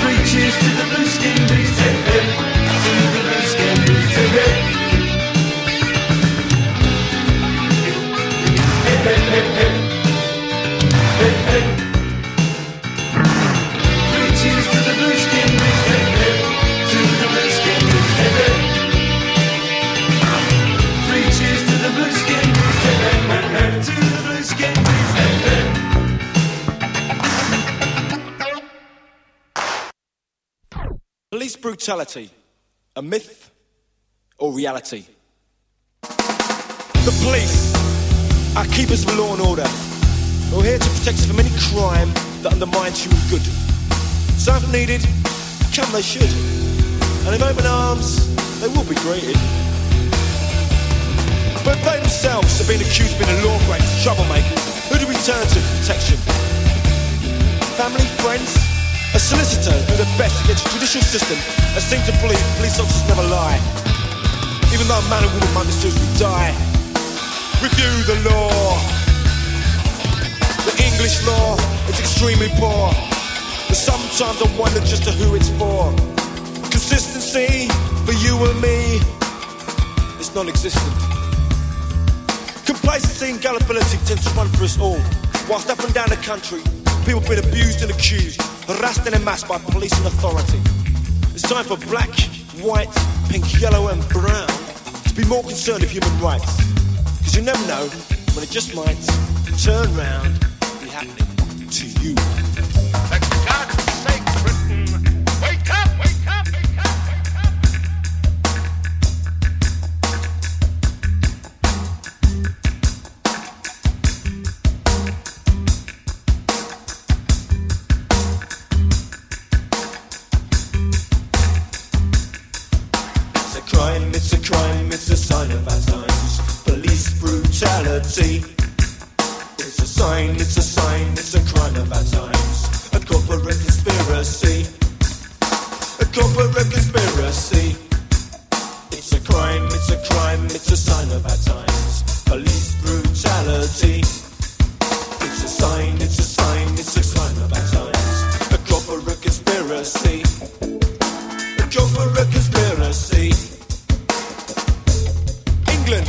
Three cheers to the blue skin beast, Police brutality, a myth or reality? The police are keepers of law and order. We're here to protect us from any crime that undermines human good. So if needed, come they should. And if open arms, they will be greeted. But they themselves have been accused of being a law breaker, troublemakers, who do we turn to for protection? Family, friends, a solicitor who the best against the judicial system and seem to believe police officers never lie. Even though a man and woman might mysteriously die. Review the law. The English law is extremely poor. But sometimes I wonder just to who it's for. Consistency for you and me is non-existent. Complacency and gullibility tend to run for us all. whilst up and down the country, people have been abused and accused, harassed and amassed by police and authority. It's time for black, white, pink, yellow, and brown to be more concerned with human rights. Because you never know when it just might turn round and be happening to you. Brutality. It's a sign, it's a sign, it's a crime of our times. A corporate conspiracy. A corporate conspiracy. It's a crime, it's a crime, it's a sign of our times. Police brutality. It's a sign, it's a sign, it's a sign of our times. A corporate conspiracy. A corporate conspiracy. England,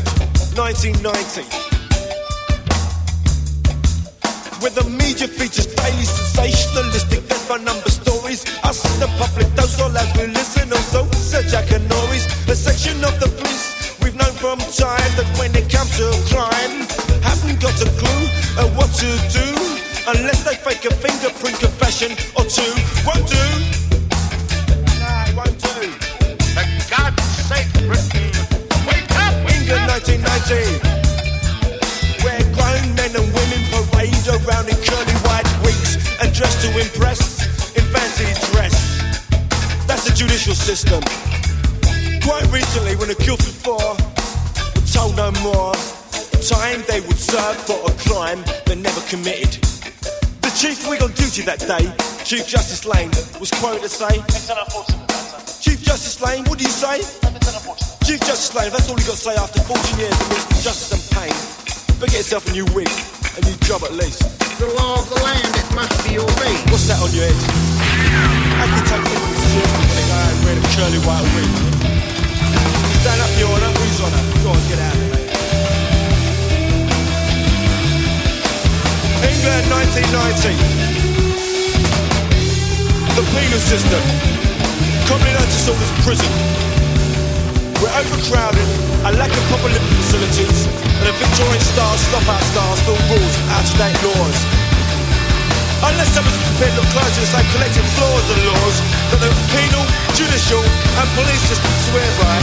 1990. Chief Justice Lane, was quoted to say, It's unfortunate, Chief Justice Lane, what do you say? Chief Justice Lane, that's all you got to say after 14 years of ministry justice and pain. But get yourself a new wig, a new job at least. The law of the land, it must be obeyed. What's that on your head? How can take people seriously when they go out and wear a curly white wig? Stand up, your honour. Who's honour? Go on, get out of here. England, 1990. The penal system, coming out to as prison. We're overcrowded, a lack of proper living facilities, and a Victorian style stop-out style still rules out-of-date laws. Unless someone's prepared to look close to the same collective flaws and laws that the penal, judicial, and police systems swear by,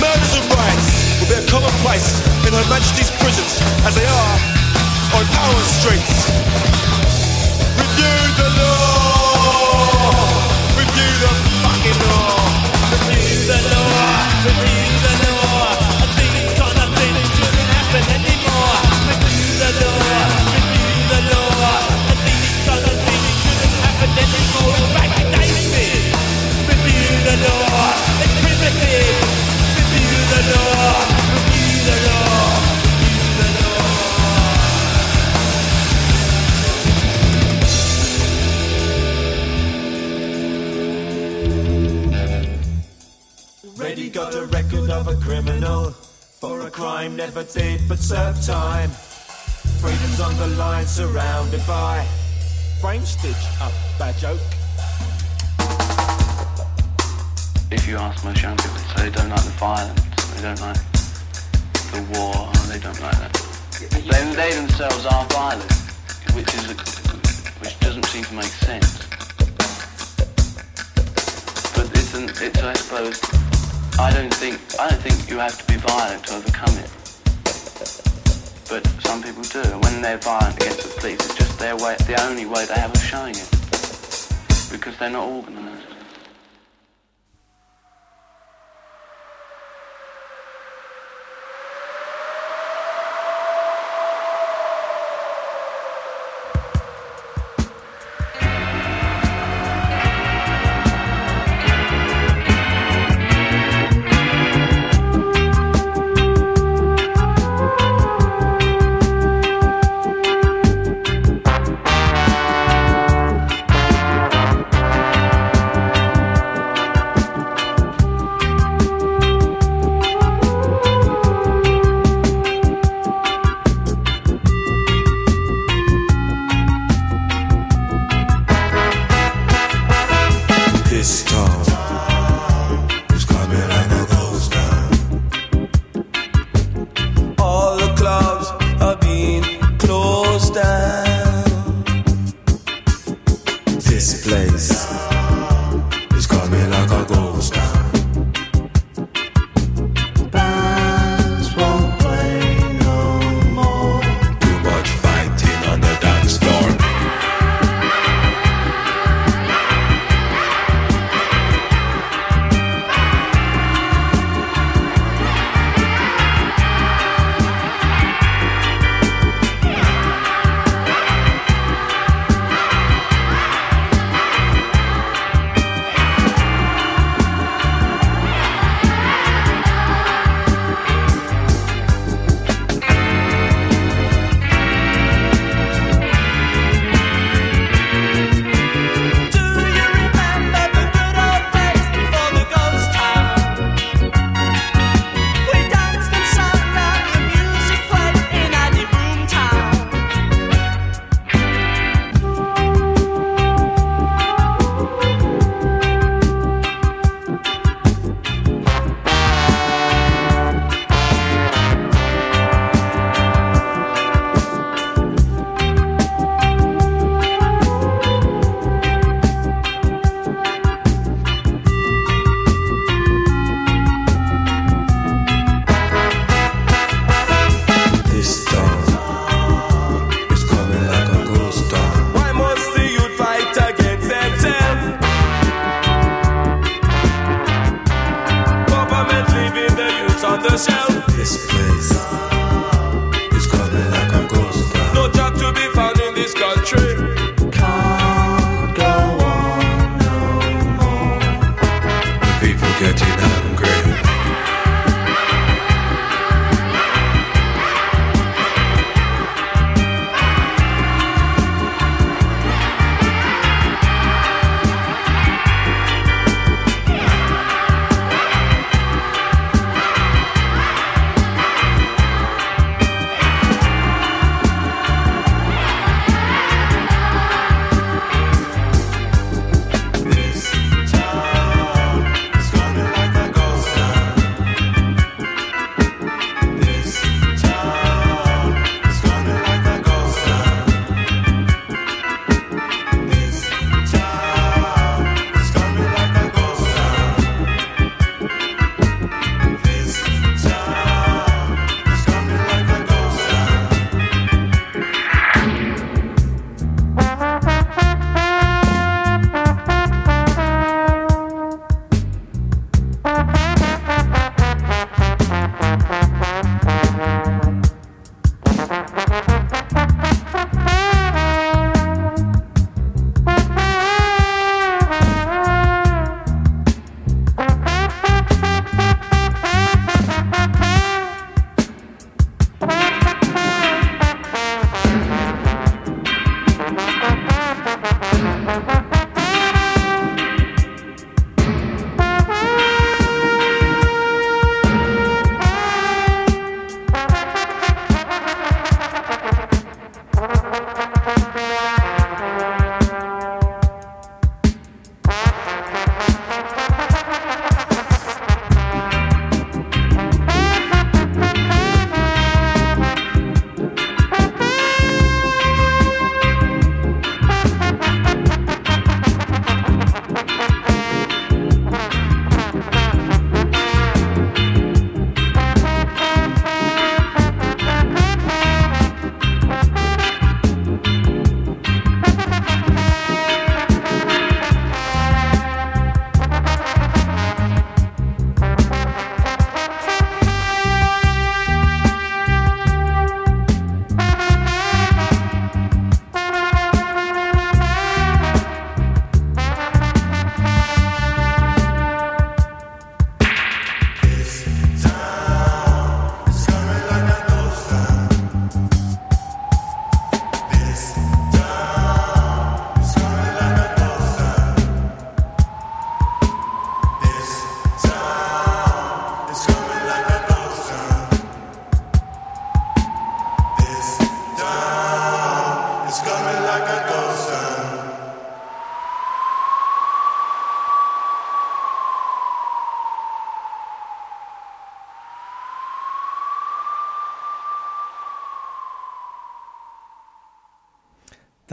murders and riots will be a commonplace in Her Majesty's prisons as they are on our streets. Crime never did but serve time. Freedom's on the line, surrounded by frame stitch up, bad joke. If you ask most young people, they don't like the violence, they don't like the war, they don't like that. They, they themselves are violent, which is a, which doesn't seem to make sense. But it's, an, it's I suppose I don't think I don't think you have to be violent to overcome it. But some people do, and when they're violent against the police, it's just their way, the only way they have of showing it, because they're not organised.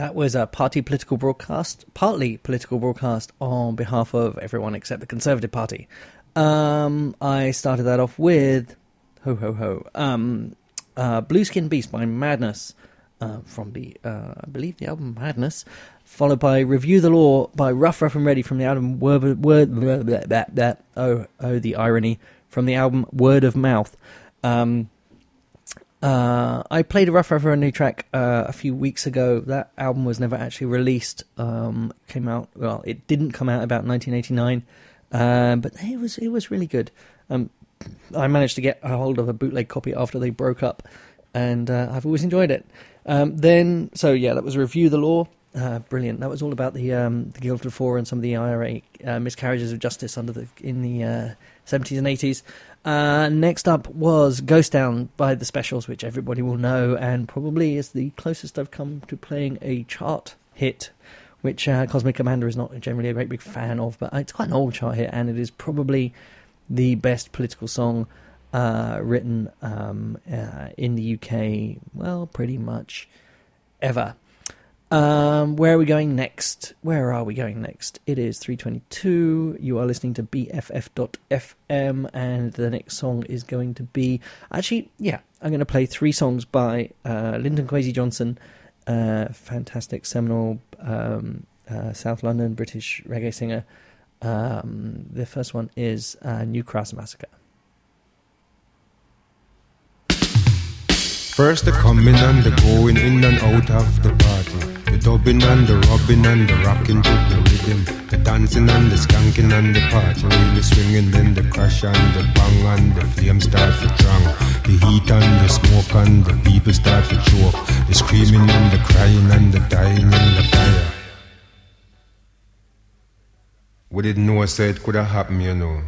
That was a party political broadcast, partly political broadcast on behalf of everyone except the Conservative Party. Um, I started that off with ho ho ho. Um, uh, Blue Skin Beast by Madness uh, from the uh, I believe the album Madness, followed by Review the Law by Ruff Ruff and Ready from the album Word Word blah. oh oh the irony from the album Word of Mouth. Um, uh, I played a Ruff and Ready track uh, a few weeks ago. That album was never actually released. Um, came out well, it didn't come out about 1989, um, but it was it was really good. Um, I managed to get a hold of a bootleg copy after they broke up, and uh, I've always enjoyed it. Um, then, so yeah, that was Review the Law. Uh, brilliant. That was all about the um, the Guildford Four and some of the IRA uh, miscarriages of justice under the in the uh, seventies and eighties. Uh, next up was Ghost Town by the Specials, which everybody will know, and probably is the closest I've come to playing a chart hit, which uh, Cosmic Commander is not generally a great big fan of, but it's quite an old chart hit, and it is probably the best political song uh, written um, uh, in the UK, well, pretty much ever. Um, where are we going next? Where are we going next? It is 322. You are listening to BFF.FM, and the next song is going to be. Actually, yeah, I'm going to play three songs by uh, Linton Kwesi Johnson, uh, fantastic seminal um, uh, South London British reggae singer. Um, the first one is uh, New Cross Massacre. First the coming and the going in and out of the party. Dubbing and the rubbing and the rocking to the rhythm. The dancing and the skanking and the party really swinging. Then the crash and the bang and the flame start to drang. The heat and the smoke and the people start to choke. The screaming and the crying and the dying in the fire. We didn't know so it could have happened, you know.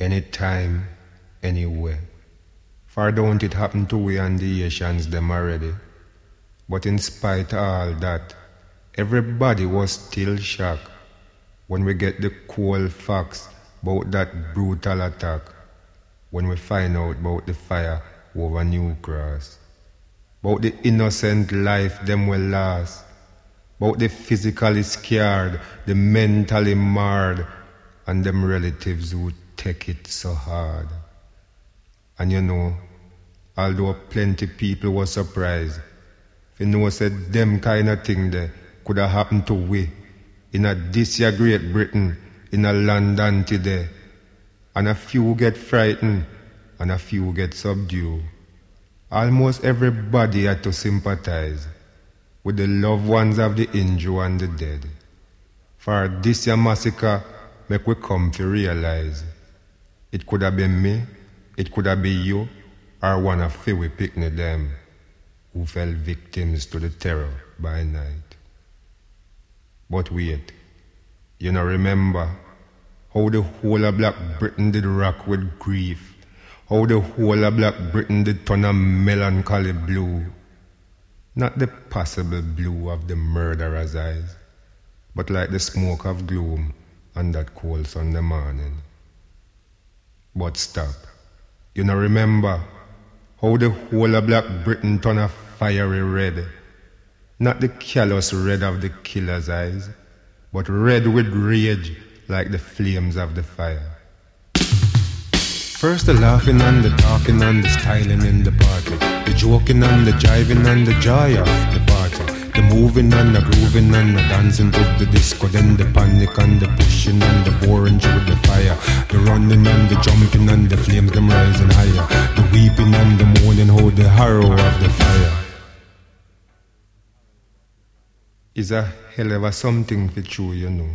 Anytime, anywhere. For don't it happen to we and the Asians them already. But in spite of all that, everybody was still shocked when we get the cold facts about that brutal attack, when we find out about the fire over New Cross, about the innocent life them will last, about the physically scared, the mentally marred, and them relatives who take it so hard. And you know, although plenty people were surprised, you know said them kind of thing there could have happened to we in a this year Great Britain, in a London today. And a few get frightened and a few get subdued. Almost everybody had to sympathize with the loved ones of the injured and the dead. For this year massacre make we come to realize it could have been me, it could have been you, or one of few we picnic them who fell victims to the terror by night. But wait, you know remember how the whole of Black Britain did rock with grief, how the whole of Black Britain did turn a melancholy blue. Not the possible blue of the murderer's eyes, but like the smoke of gloom on that cold Sunday morning. But stop. You know remember how the whole of Black Britain turned a fiery red. Not the callous red of the killer's eyes, but red with rage like the flames of the fire. First the laughing and the talking and the styling in the party. The joking and the jiving and the joy of the party. The moving and the grooving and the dancing to the disco. Then the panic and the pushing and the boring through the fire. The running and the jumping and the flames them rising higher. The weeping and the moaning, how the horror of the fire. Is a hell of a something for true, you know.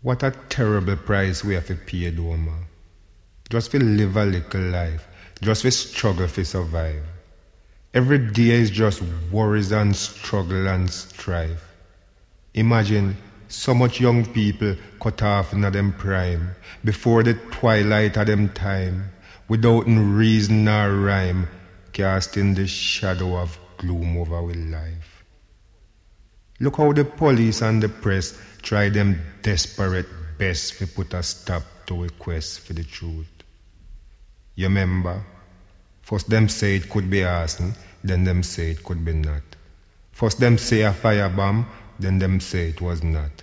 What a terrible price we have to pay, man. Just for live a little life. Just for struggle to survive. Every day is just worries and struggle and strife. Imagine so much young people cut off in them prime, before the twilight of them time, without reason or rhyme, casting the shadow of gloom over our life. Look how the police and the press try them desperate best to put a stop to a quest for the truth. You remember? First them say it could be arson, then them say it could be not. First them say a firebomb, then them say it was not.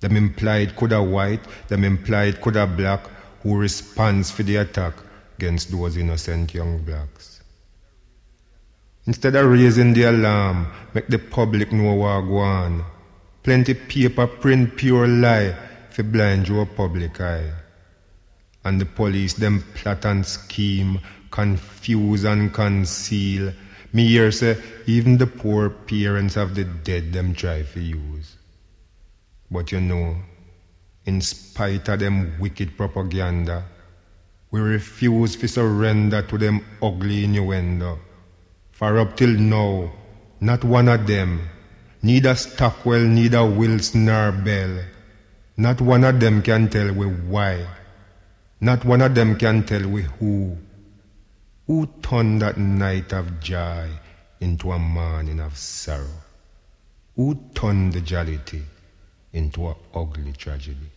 Them implied coulda white, them implied coulda black, who responds for the attack against those innocent young blacks. Instead of raising the alarm, make the public know what go on. Plenty paper print pure lie for blind your public eye. And the police them plot and scheme, confuse and conceal. Me hear say even the poor parents of the dead them try to use. But you know, in spite of them wicked propaganda, we refuse to surrender to them ugly innuendo. For up till now, not one of them, neither Stockwell, neither Wilson nor Bell, not one of them can tell we why. Not one of them can tell we who. Who turned that night of joy into a morning of sorrow? Who turned the jollity into a ugly tragedy?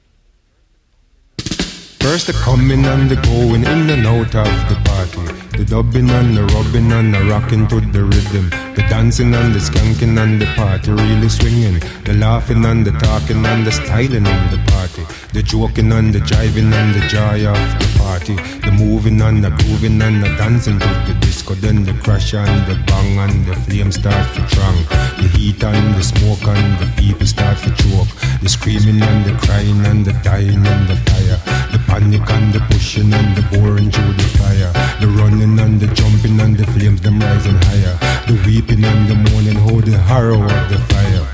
First the coming and the going in and out of the party. The dubbing and the rubbing and the rocking to the rhythm. The dancing and the skanking and the party really swinging. The laughing and the talking and the styling in the party. The joking and the jiving and the joy of the party. The moving and the grooving and the dancing to the disco. Then the crash and the bang and the flame start to drang. The heat and the smoke and the people start to choke. The screaming and the crying and the dying in the fire. Panic and the pushing and the boring through the fire. The running and the jumping and the flames them rising higher. The weeping and the mourning, oh the horror of the fire.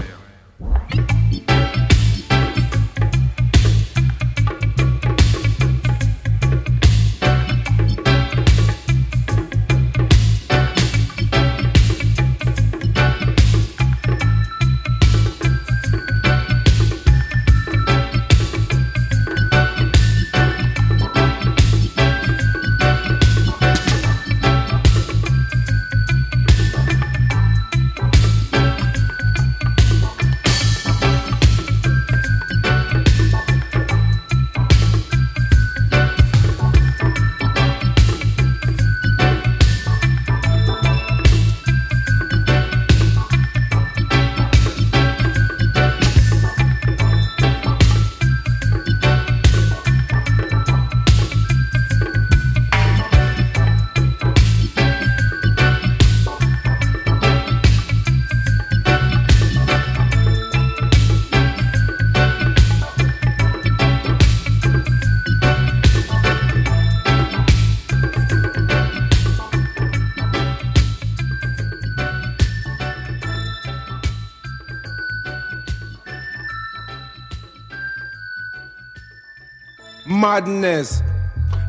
Madness,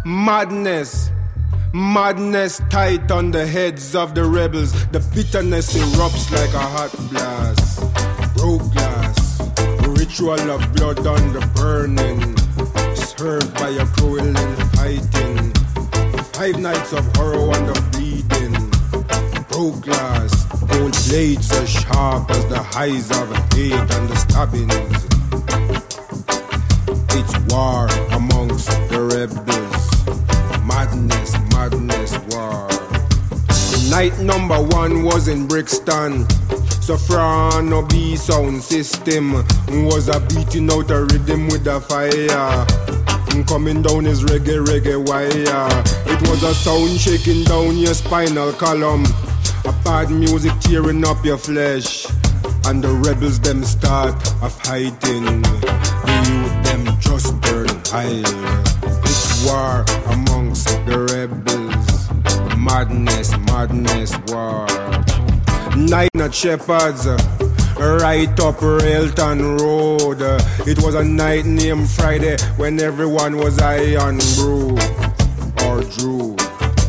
madness, madness tight on the heads of the rebels. The bitterness erupts like a hot blast. Broke glass, ritual of blood on the burning. Served by a cruel and fighting. Five nights of horror and the bleeding. Broke glass, gold blades as sharp as the highs of hate and the stabbings. It's war rebels. Madness, madness, war. Night number one was in Brixton. Soprano B sound system was a beating out a rhythm with a fire. Mm, coming down his reggae, reggae wire. It was a sound shaking down your spinal column. A bad music tearing up your flesh. And the rebels them start a fighting. The youth them just burn high. War amongst the rebels. Madness, madness, war. Night at Shepherds. Right up Railton Road. It was a night named Friday when everyone was high on brew or drew.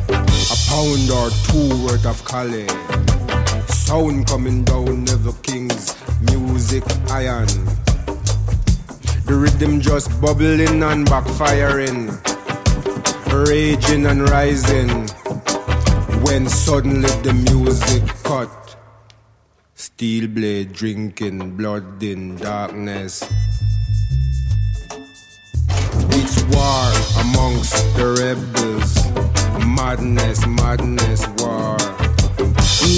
A pound or two worth of Cali. Sound coming down Neville King's music iron. The rhythm just bubbling and backfiring, raging and rising. When suddenly the music cut. Steel blade drinking blood in darkness. It's war amongst the rebels. Madness, madness, war.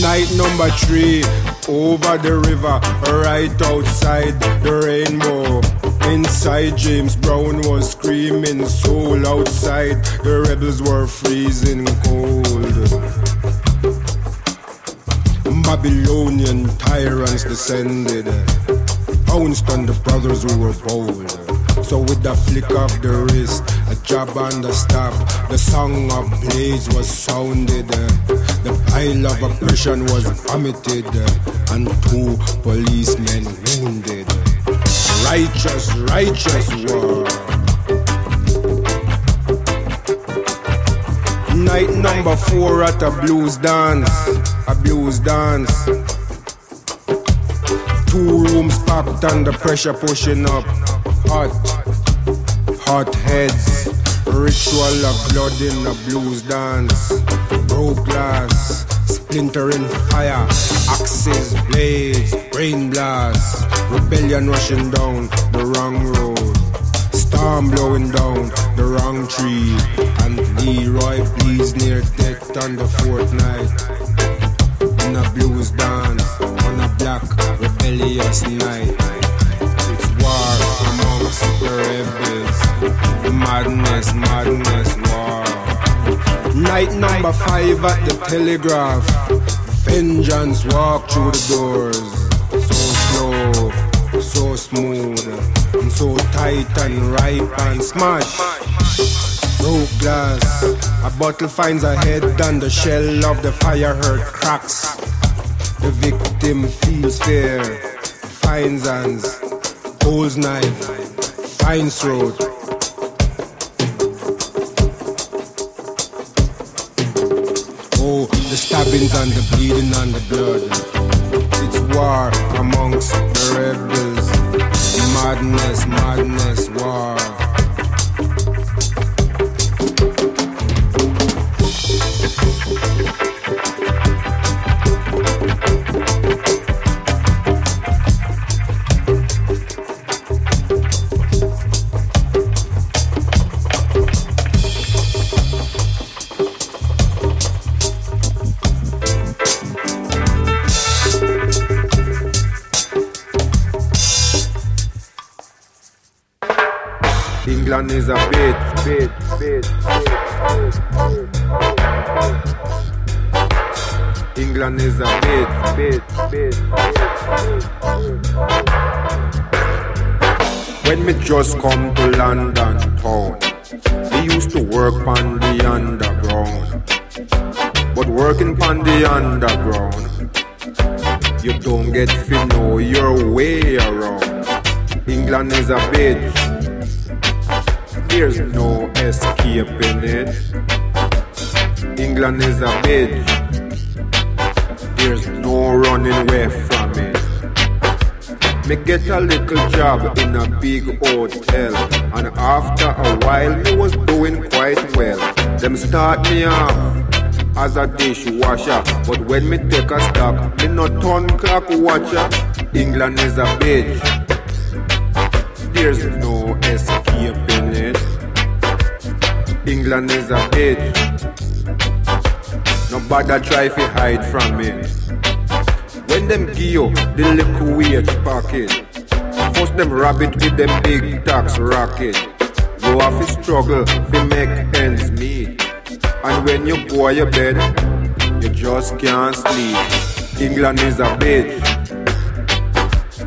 Night number three, over the river, right outside the rainbow. Inside, James Brown was screaming soul. Outside, the rebels were freezing cold. Babylonian tyrants descended, pounced on the brothers who were bold. So with a flick of the wrist, a jab and a stab, the song of blades was sounded. The pile of oppression was vomited, and two policemen wounded. Righteous, righteous war. Night number four at a blues dance, a blues dance. Two rooms packed and the pressure pushing up. Hot, hot heads. Ritual of blood in a blues dance. Broke glass, splintering fire. Axes, blades, brain blast. Rebellion rushing down the wrong road. Storm blowing down the wrong tree. And Leroy bleeds near death on the fourth night. In a blues dance, on a black rebellious night. It's war amongst the rebels. Madness, madness, war. Night number five at the telegraph. Vengeance walk through the doors. Smooth, and so tight and ripe and smash. Broke glass, a bottle finds a head and the shell of the fire hurt cracks. The victim feels fear, finds hands, holds knife, finds throat. Oh, the stabbings and the bleeding and the blood. It's war amongst the rebels. Madness, madness, war. England is a bit, bit, bit, England is a bit, bit, bit, When me just come to London town, me used to work on the underground. But working on the underground, you don't get to know your way around. England is a bitch. There's no escaping it. England is a bitch. There's no running away from it. Me get a little job in a big hotel, and after a while me was doing quite well. Them start me off as a dishwasher, but when me take a stock, me no turn clock watcher. England is a bitch. There's no it. England is a bitch. Nobody try to hide from it. When them give you the little wage packet, first them rabbit with them big tax racket. You have to struggle to make ends meet. And when you go your bed, you just can't sleep. England is a bitch.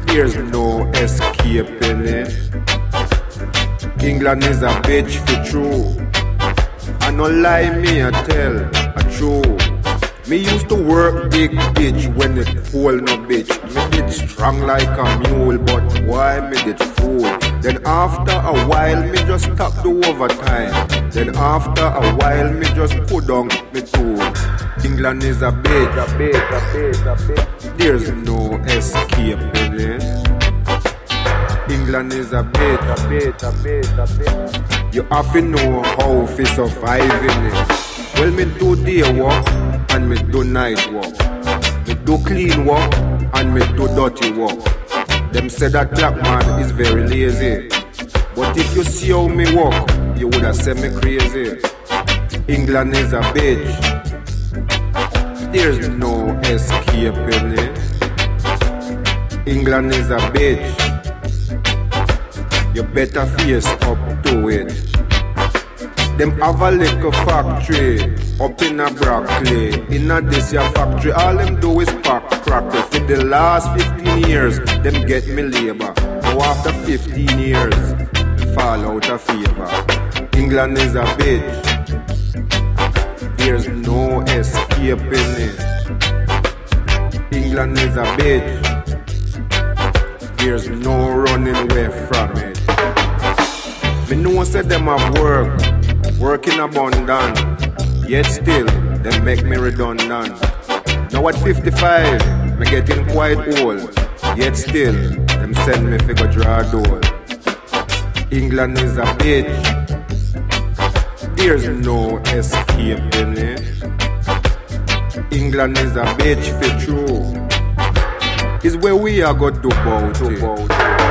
There's no escaping it. England is a bitch for true. No lie me I tell a true. Me used to work big bitch when it full no bitch. Me did strong like a mule, but why me did fool? Then after a while me just stop the overtime. Then after a while me just put down me tool. England is a bitch. There's no escaping it. England is a bitch, You have to know how to survive in it. Well, me do day work and me do night work. Me do clean work and me do dirty work. Them say that black man is very lazy. But if you see how me work, you would have said me crazy. England is a bitch. There's no escaping it. England is a bitch. You better face up to it. Them have a little factory up in a Brockley. In a this factory, all them do is pack cracker. For the last 15 years, them get me labor. Now after 15 years, fall out of favor. England is a bitch. There's no escaping it. England is a bitch. There's no running away from it. Me know said them have work, work in abundance. Yet still, they make me redundant. Now at 55, me getting quite old. Yet still, them send me figure draw door. England is a bitch. There's no escaping it. England is a bitch for true. Is where we are got to about it.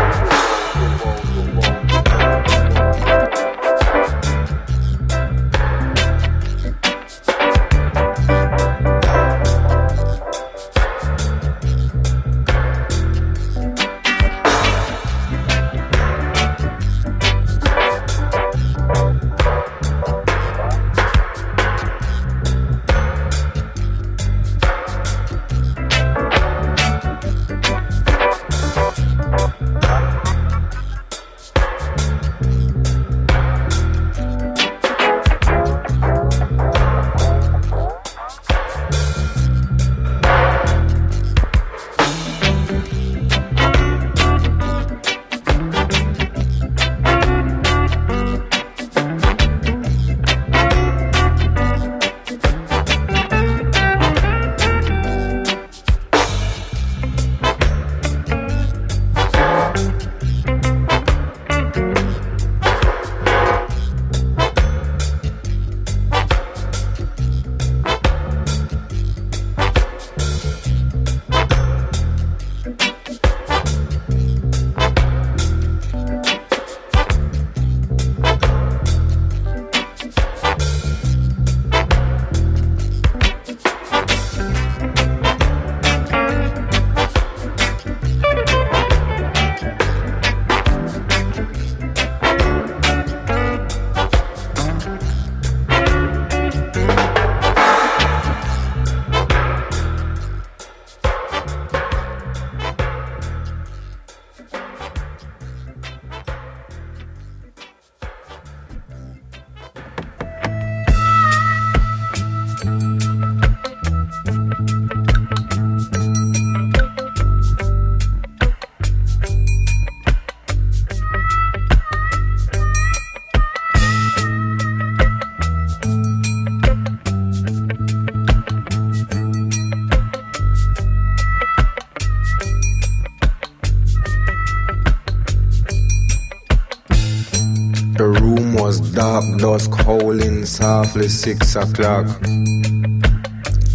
Dark, dusk howling softly, six o'clock.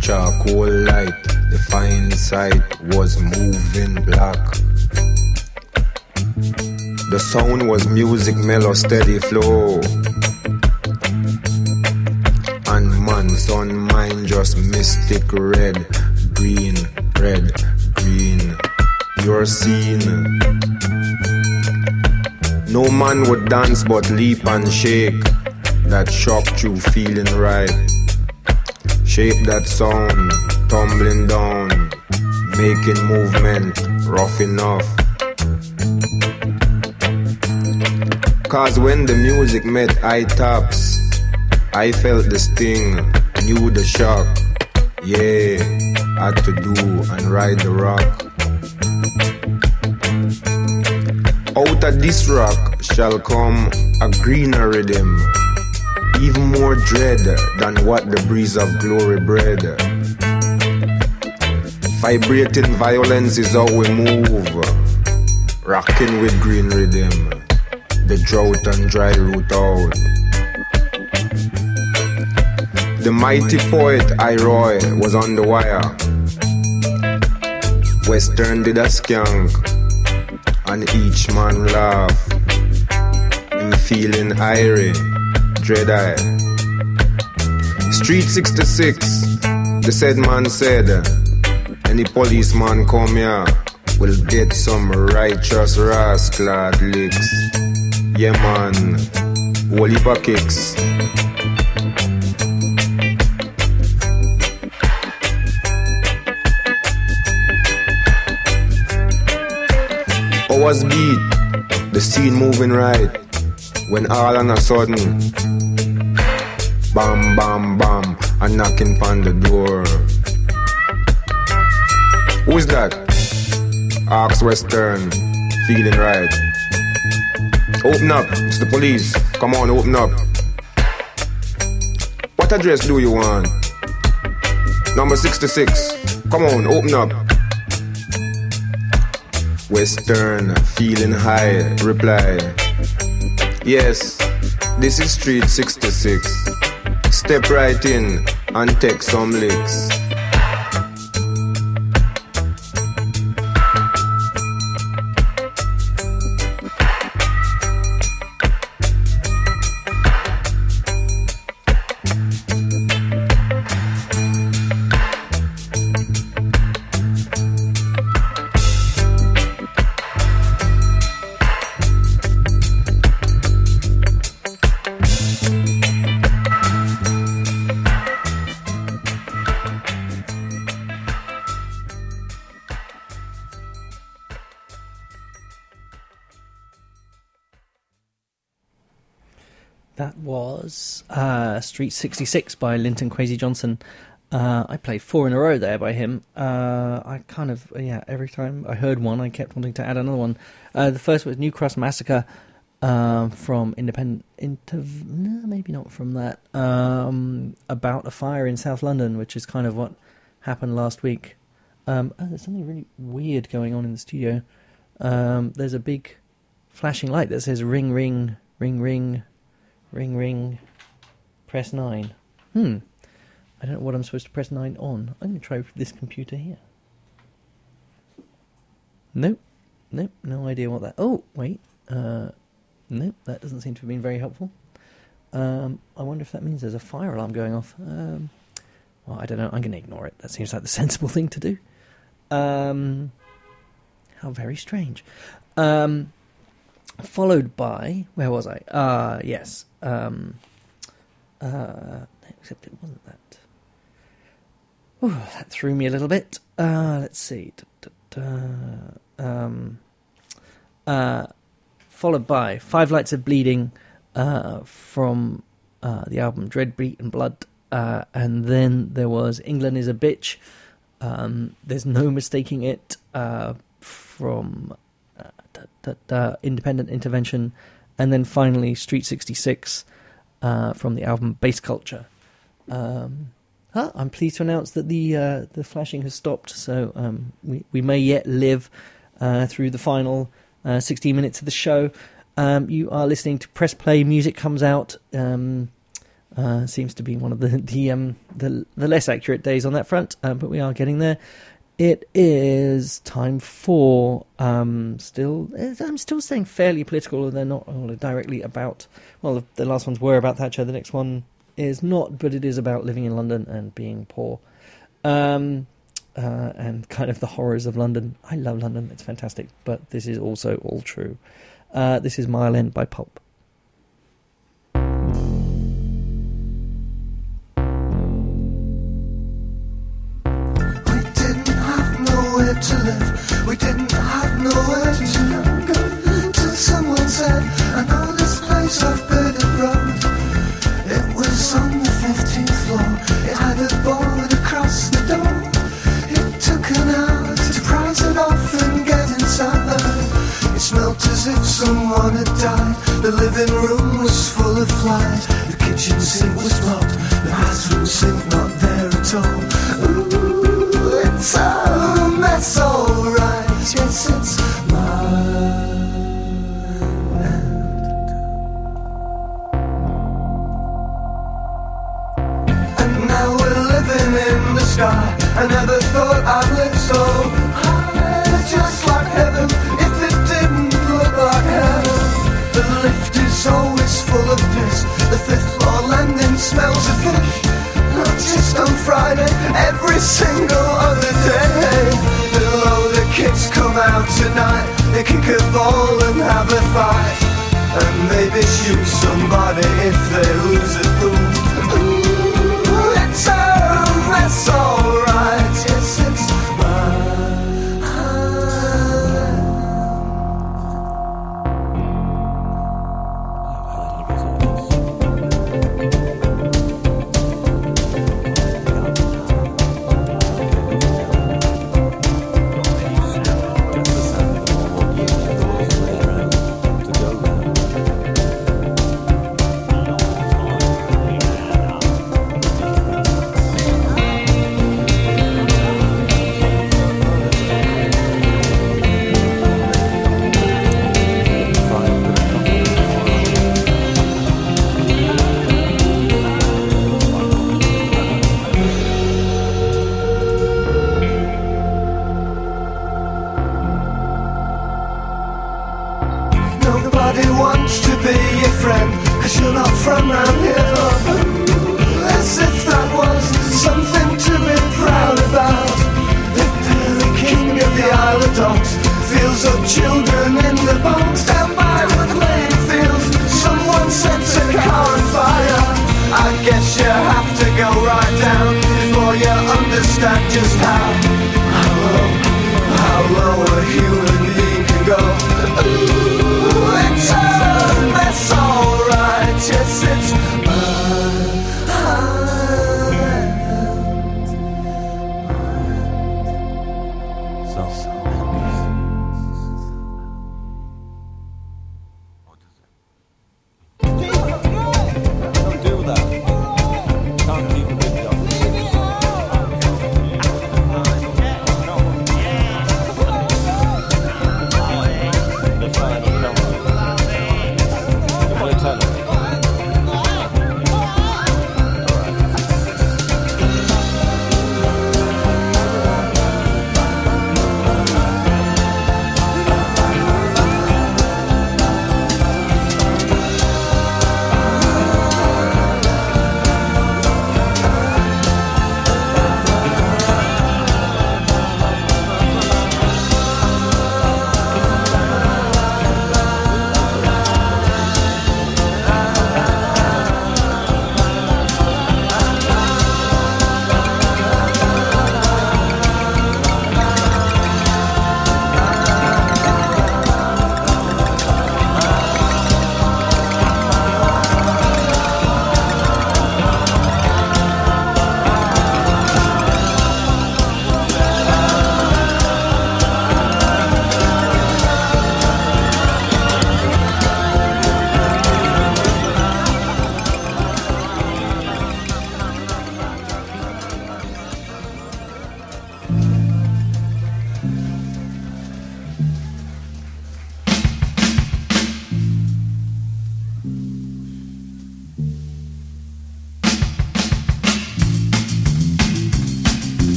Charcoal light, the fine sight was moving black. The sound was music, mellow, steady flow. And man, sun, mine just mystic red, would dance but leap and shake. That shock you feeling right. Shape that sound, tumbling down, making movement rough enough. Cause when the music met eye taps, I felt the sting, knew the shock. Yeah, had to do and ride the rock. Out of this rock shall come a greener rhythm, even more dread than what the breeze of glory bred. Vibrating violence is how we move, rocking with green rhythm, the drought and dry root out. The mighty poet Iroy was on the wire. Western did a skank and each man laugh. Feeling irie, dread eye. Street 66, the said man said, any policeman come here will get some righteous rascal licks. Yeah, man, of kicks. Hours beat, the scene moving right. When all on a sudden, bam, bam, bam, a knocking on the door. Who's that? Ask Western, feeling right. Open up, it's the police. Come on, open up. What address do you want? Number 66. Come on, open up. Western, feeling high, reply. Yes, this is Street 66. Step right in and take some licks. Street 66 by Linton Kwesi Johnson. Uh, I played four in a row there by him. Uh, I kind of, yeah, every time I heard one, I kept wanting to add another one. Uh, the first was New Cross Massacre um, from Independent, Interv- no, maybe not from that, um, about a fire in South London, which is kind of what happened last week. Um, oh, there's something really weird going on in the studio. Um, there's a big flashing light that says ring, ring, ring, ring, ring, ring, press 9. Hmm. I don't know what I'm supposed to press 9 on. I'm going to try this computer here. Nope. Nope. No idea what that. Oh, wait. Uh, nope. That doesn't seem to have been very helpful. Um, I wonder if that means there's a fire alarm going off. Um, well, I don't know. I'm going to ignore it. That seems like the <laughs> sensible thing to do. Um, how very strange. Um, followed by where was I? Ah, yes. Uh, except it wasn't that. That threw me a little bit. Uh, let's see. Da, da, da. Um, uh, followed by Five Nights of Bleeding uh, from uh, the album Dread Beat and Blood. Uh, and then there was England is a Bitch. Um, there's no mistaking it uh, from uh, da, da, da, Independent Intervention. And then finally Street 66 uh, from the album Bass Culture. Um, huh, I'm pleased to announce that the uh, the flashing has stopped, so um, we, we may yet live uh, through the final uh, 16 minutes of the show. Um, you are listening to Press Play. Music comes out. Um, uh, seems to be one of the <laughs> the, um, the the less accurate days on that front, uh, but we are getting there. It is time for um, still. I'm still saying fairly political, and they're not all directly about. Well, the, the last ones were about Thatcher. The next one is not, but it is about living in London and being poor, um, uh, and kind of the horrors of London. I love London; it's fantastic, but this is also all true. Uh, this is Mile End by Pulp. To live. We didn't have nowhere to go. Till someone said, I know this place off Burdett Road. It was on the 15th floor. It had a board across the door. It took an hour to price it off and get inside. It smelt as if someone had died. The living room was full of flies. The kitchen sink was blocked. The bathroom sink not there at all. Ooh, it's a mess, alright. Yes, it's my And now we're living in the sky. I never thought I'd live so high, just like heaven. If it didn't look like heaven, the lift is always full of piss. The fifth floor landing smells of fish just on Friday, every single other day. Little older kids come out tonight, they kick a ball and have a fight. And maybe shoot somebody if they lose a pool. Ooh, it's a wrestle.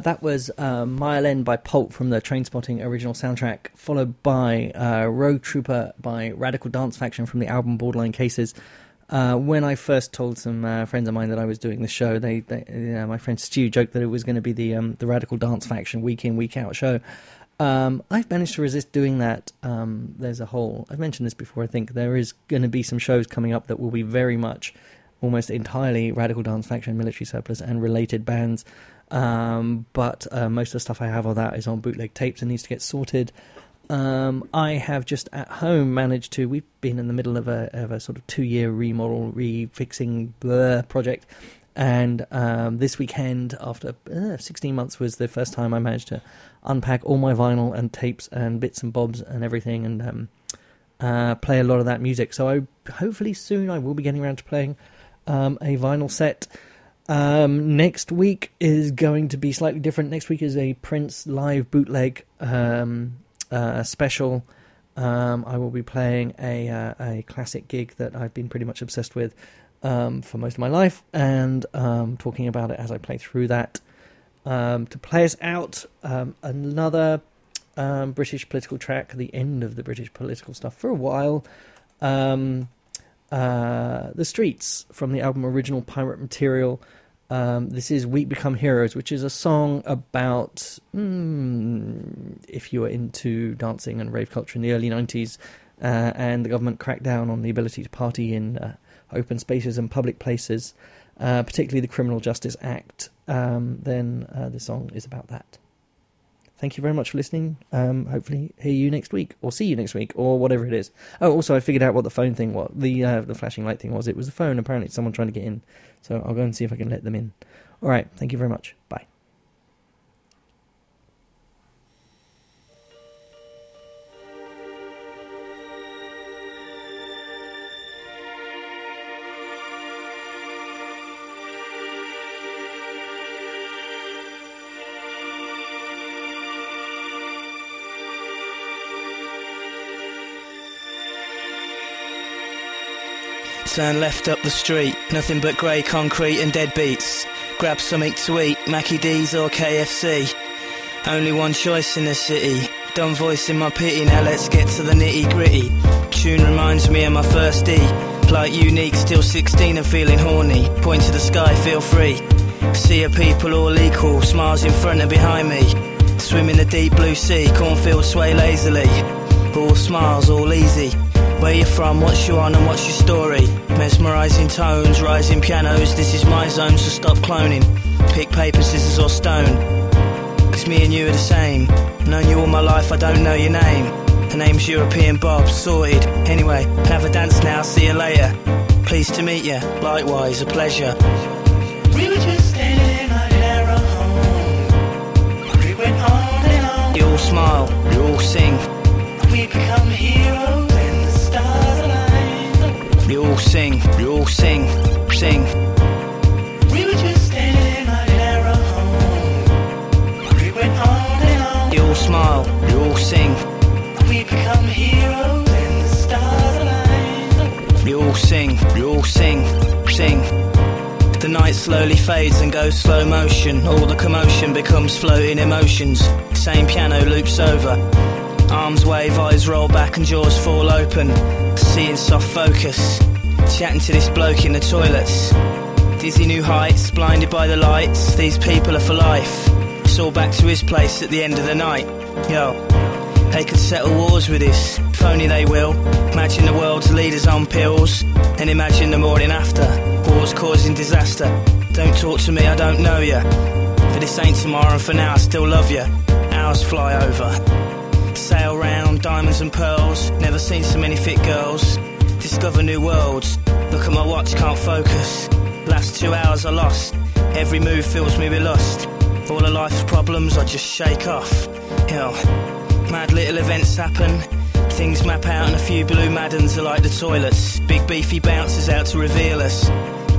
That was uh, Mile End by Pulp from the Trainspotting original soundtrack, followed by uh, Road Trooper by Radical Dance Faction from the album Borderline Cases. Uh, when I first told some uh, friends of mine that I was doing the show, they, they my friend Stu joked that it was going to be the um, the Radical Dance Faction week in week out show. Um, I've managed to resist doing that. Um, there's a whole. I've mentioned this before. I think there is going to be some shows coming up that will be very much, almost entirely Radical Dance Faction, Military Surplus, and related bands. Um, but uh, most of the stuff I have of that is on bootleg tapes and needs to get sorted. Um, I have just at home managed to. We've been in the middle of a, of a sort of two year remodel, refixing blah project, and um, this weekend, after uh, 16 months, was the first time I managed to unpack all my vinyl and tapes and bits and bobs and everything, and um, uh, play a lot of that music. So I hopefully soon I will be getting around to playing um, a vinyl set. Um, next week is going to be slightly different. Next week is a Prince live bootleg um, uh, special. Um, I will be playing a uh, a classic gig that I've been pretty much obsessed with um, for most of my life, and um, talking about it as I play through that. Um, to play us out, another British political track, the end of the British political stuff for a while. Uh, the Streets from the album Original Pirate Material. Um, this is Weak Become Heroes, which is a song about mm, if you were into dancing and rave culture in the early 90s uh, and the government cracked down on the ability to party in uh, open spaces and public places, uh, particularly the Criminal Justice Act, um, then uh, the song is about that. Thank you very much for listening. Um, hopefully, hear you next week, or see you next week, or whatever it is. Oh, also, I figured out what the phone thing was. The uh, the flashing light thing was. It was the phone. Apparently, someone trying to get in. So I'll go and see if I can let them in. All right. Thank you very much. Bye. Turn left up the street, nothing but grey concrete and dead beats. Grab something to eat, Mackie D's or KFC. Only one choice in the city. Dumb voice in my pity, now let's get to the nitty gritty. Tune reminds me of my first D. Like unique, still 16 and feeling horny. Point to the sky, feel free. See a people all equal, smiles in front and behind me. Swim in the deep blue sea, cornfields sway lazily. All smiles, all easy. Where you from, what's you on and what's your story? Mesmerizing tones, rising pianos, this is my zone, so stop cloning. Pick paper, scissors or stone. Cause me and you are the same. Known you all my life, I don't know your name. Her name's European Bob, sorted. Anyway, have a dance now, see you later. Pleased to meet you, likewise, a pleasure. We were just standing in our home. We went on and on. You all smile, you all sing. We become heroes all sing, you all sing, sing. We were just standing in our home. We went on and on. You all smile, you all sing. We become heroes and the stars align. You all sing, you all sing, sing. The night slowly fades and goes slow motion. All the commotion becomes floating emotions. Same piano loops over. Arms wave, eyes roll back and jaws fall open. Seeing soft focus. Chatting to this bloke in the toilets. Dizzy new heights, blinded by the lights. These people are for life. It's all back to his place at the end of the night. Yo. They could settle wars with this, if only they will. Imagine the world's leaders on pills, and imagine the morning after. Wars causing disaster. Don't talk to me, I don't know ya. For this ain't tomorrow, and for now I still love ya. Hours fly over. Sail round, diamonds and pearls. Never seen so many fit girls. Discover new worlds. Look at my watch, can't focus. Last two hours I lost. Every move fills me with lust. All of life's problems I just shake off. Hell. Mad little events happen. Things map out and a few blue maddens are like the toilets. Big beefy bouncers out to reveal us.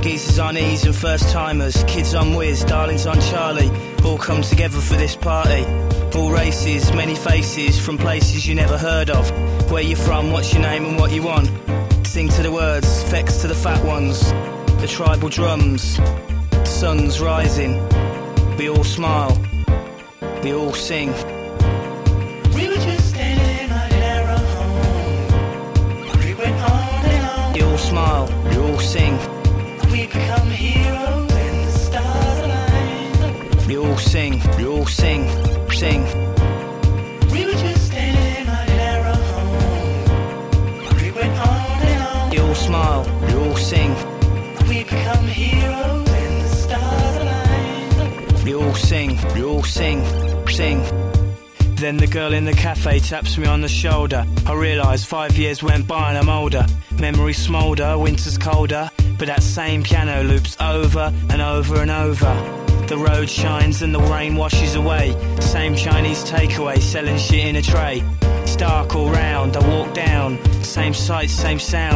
Geezers on ease and first timers. Kids on whiz, darlings on Charlie. All come together for this party. All races, many faces from places you never heard of. Where you from, what's your name and what you want. Sing to the words, effects to the fat ones. The tribal drums, the sun's rising. We all smile. We all sing. We were just standing in our home. We went on and on. We all smile. We all sing. We become heroes and the stars aligned. We all sing. We all sing. Sing. Smile. We all sing. We become heroes and the stars aligned. We all sing. We all sing. Sing. Then the girl in the cafe taps me on the shoulder. I realise five years went by and I'm older. Memories smoulder, winter's colder. But that same piano loops over and over and over. The road shines and the rain washes away. Same Chinese takeaway selling shit in a tray. It's dark all round, I walk down. Same sights, same sound.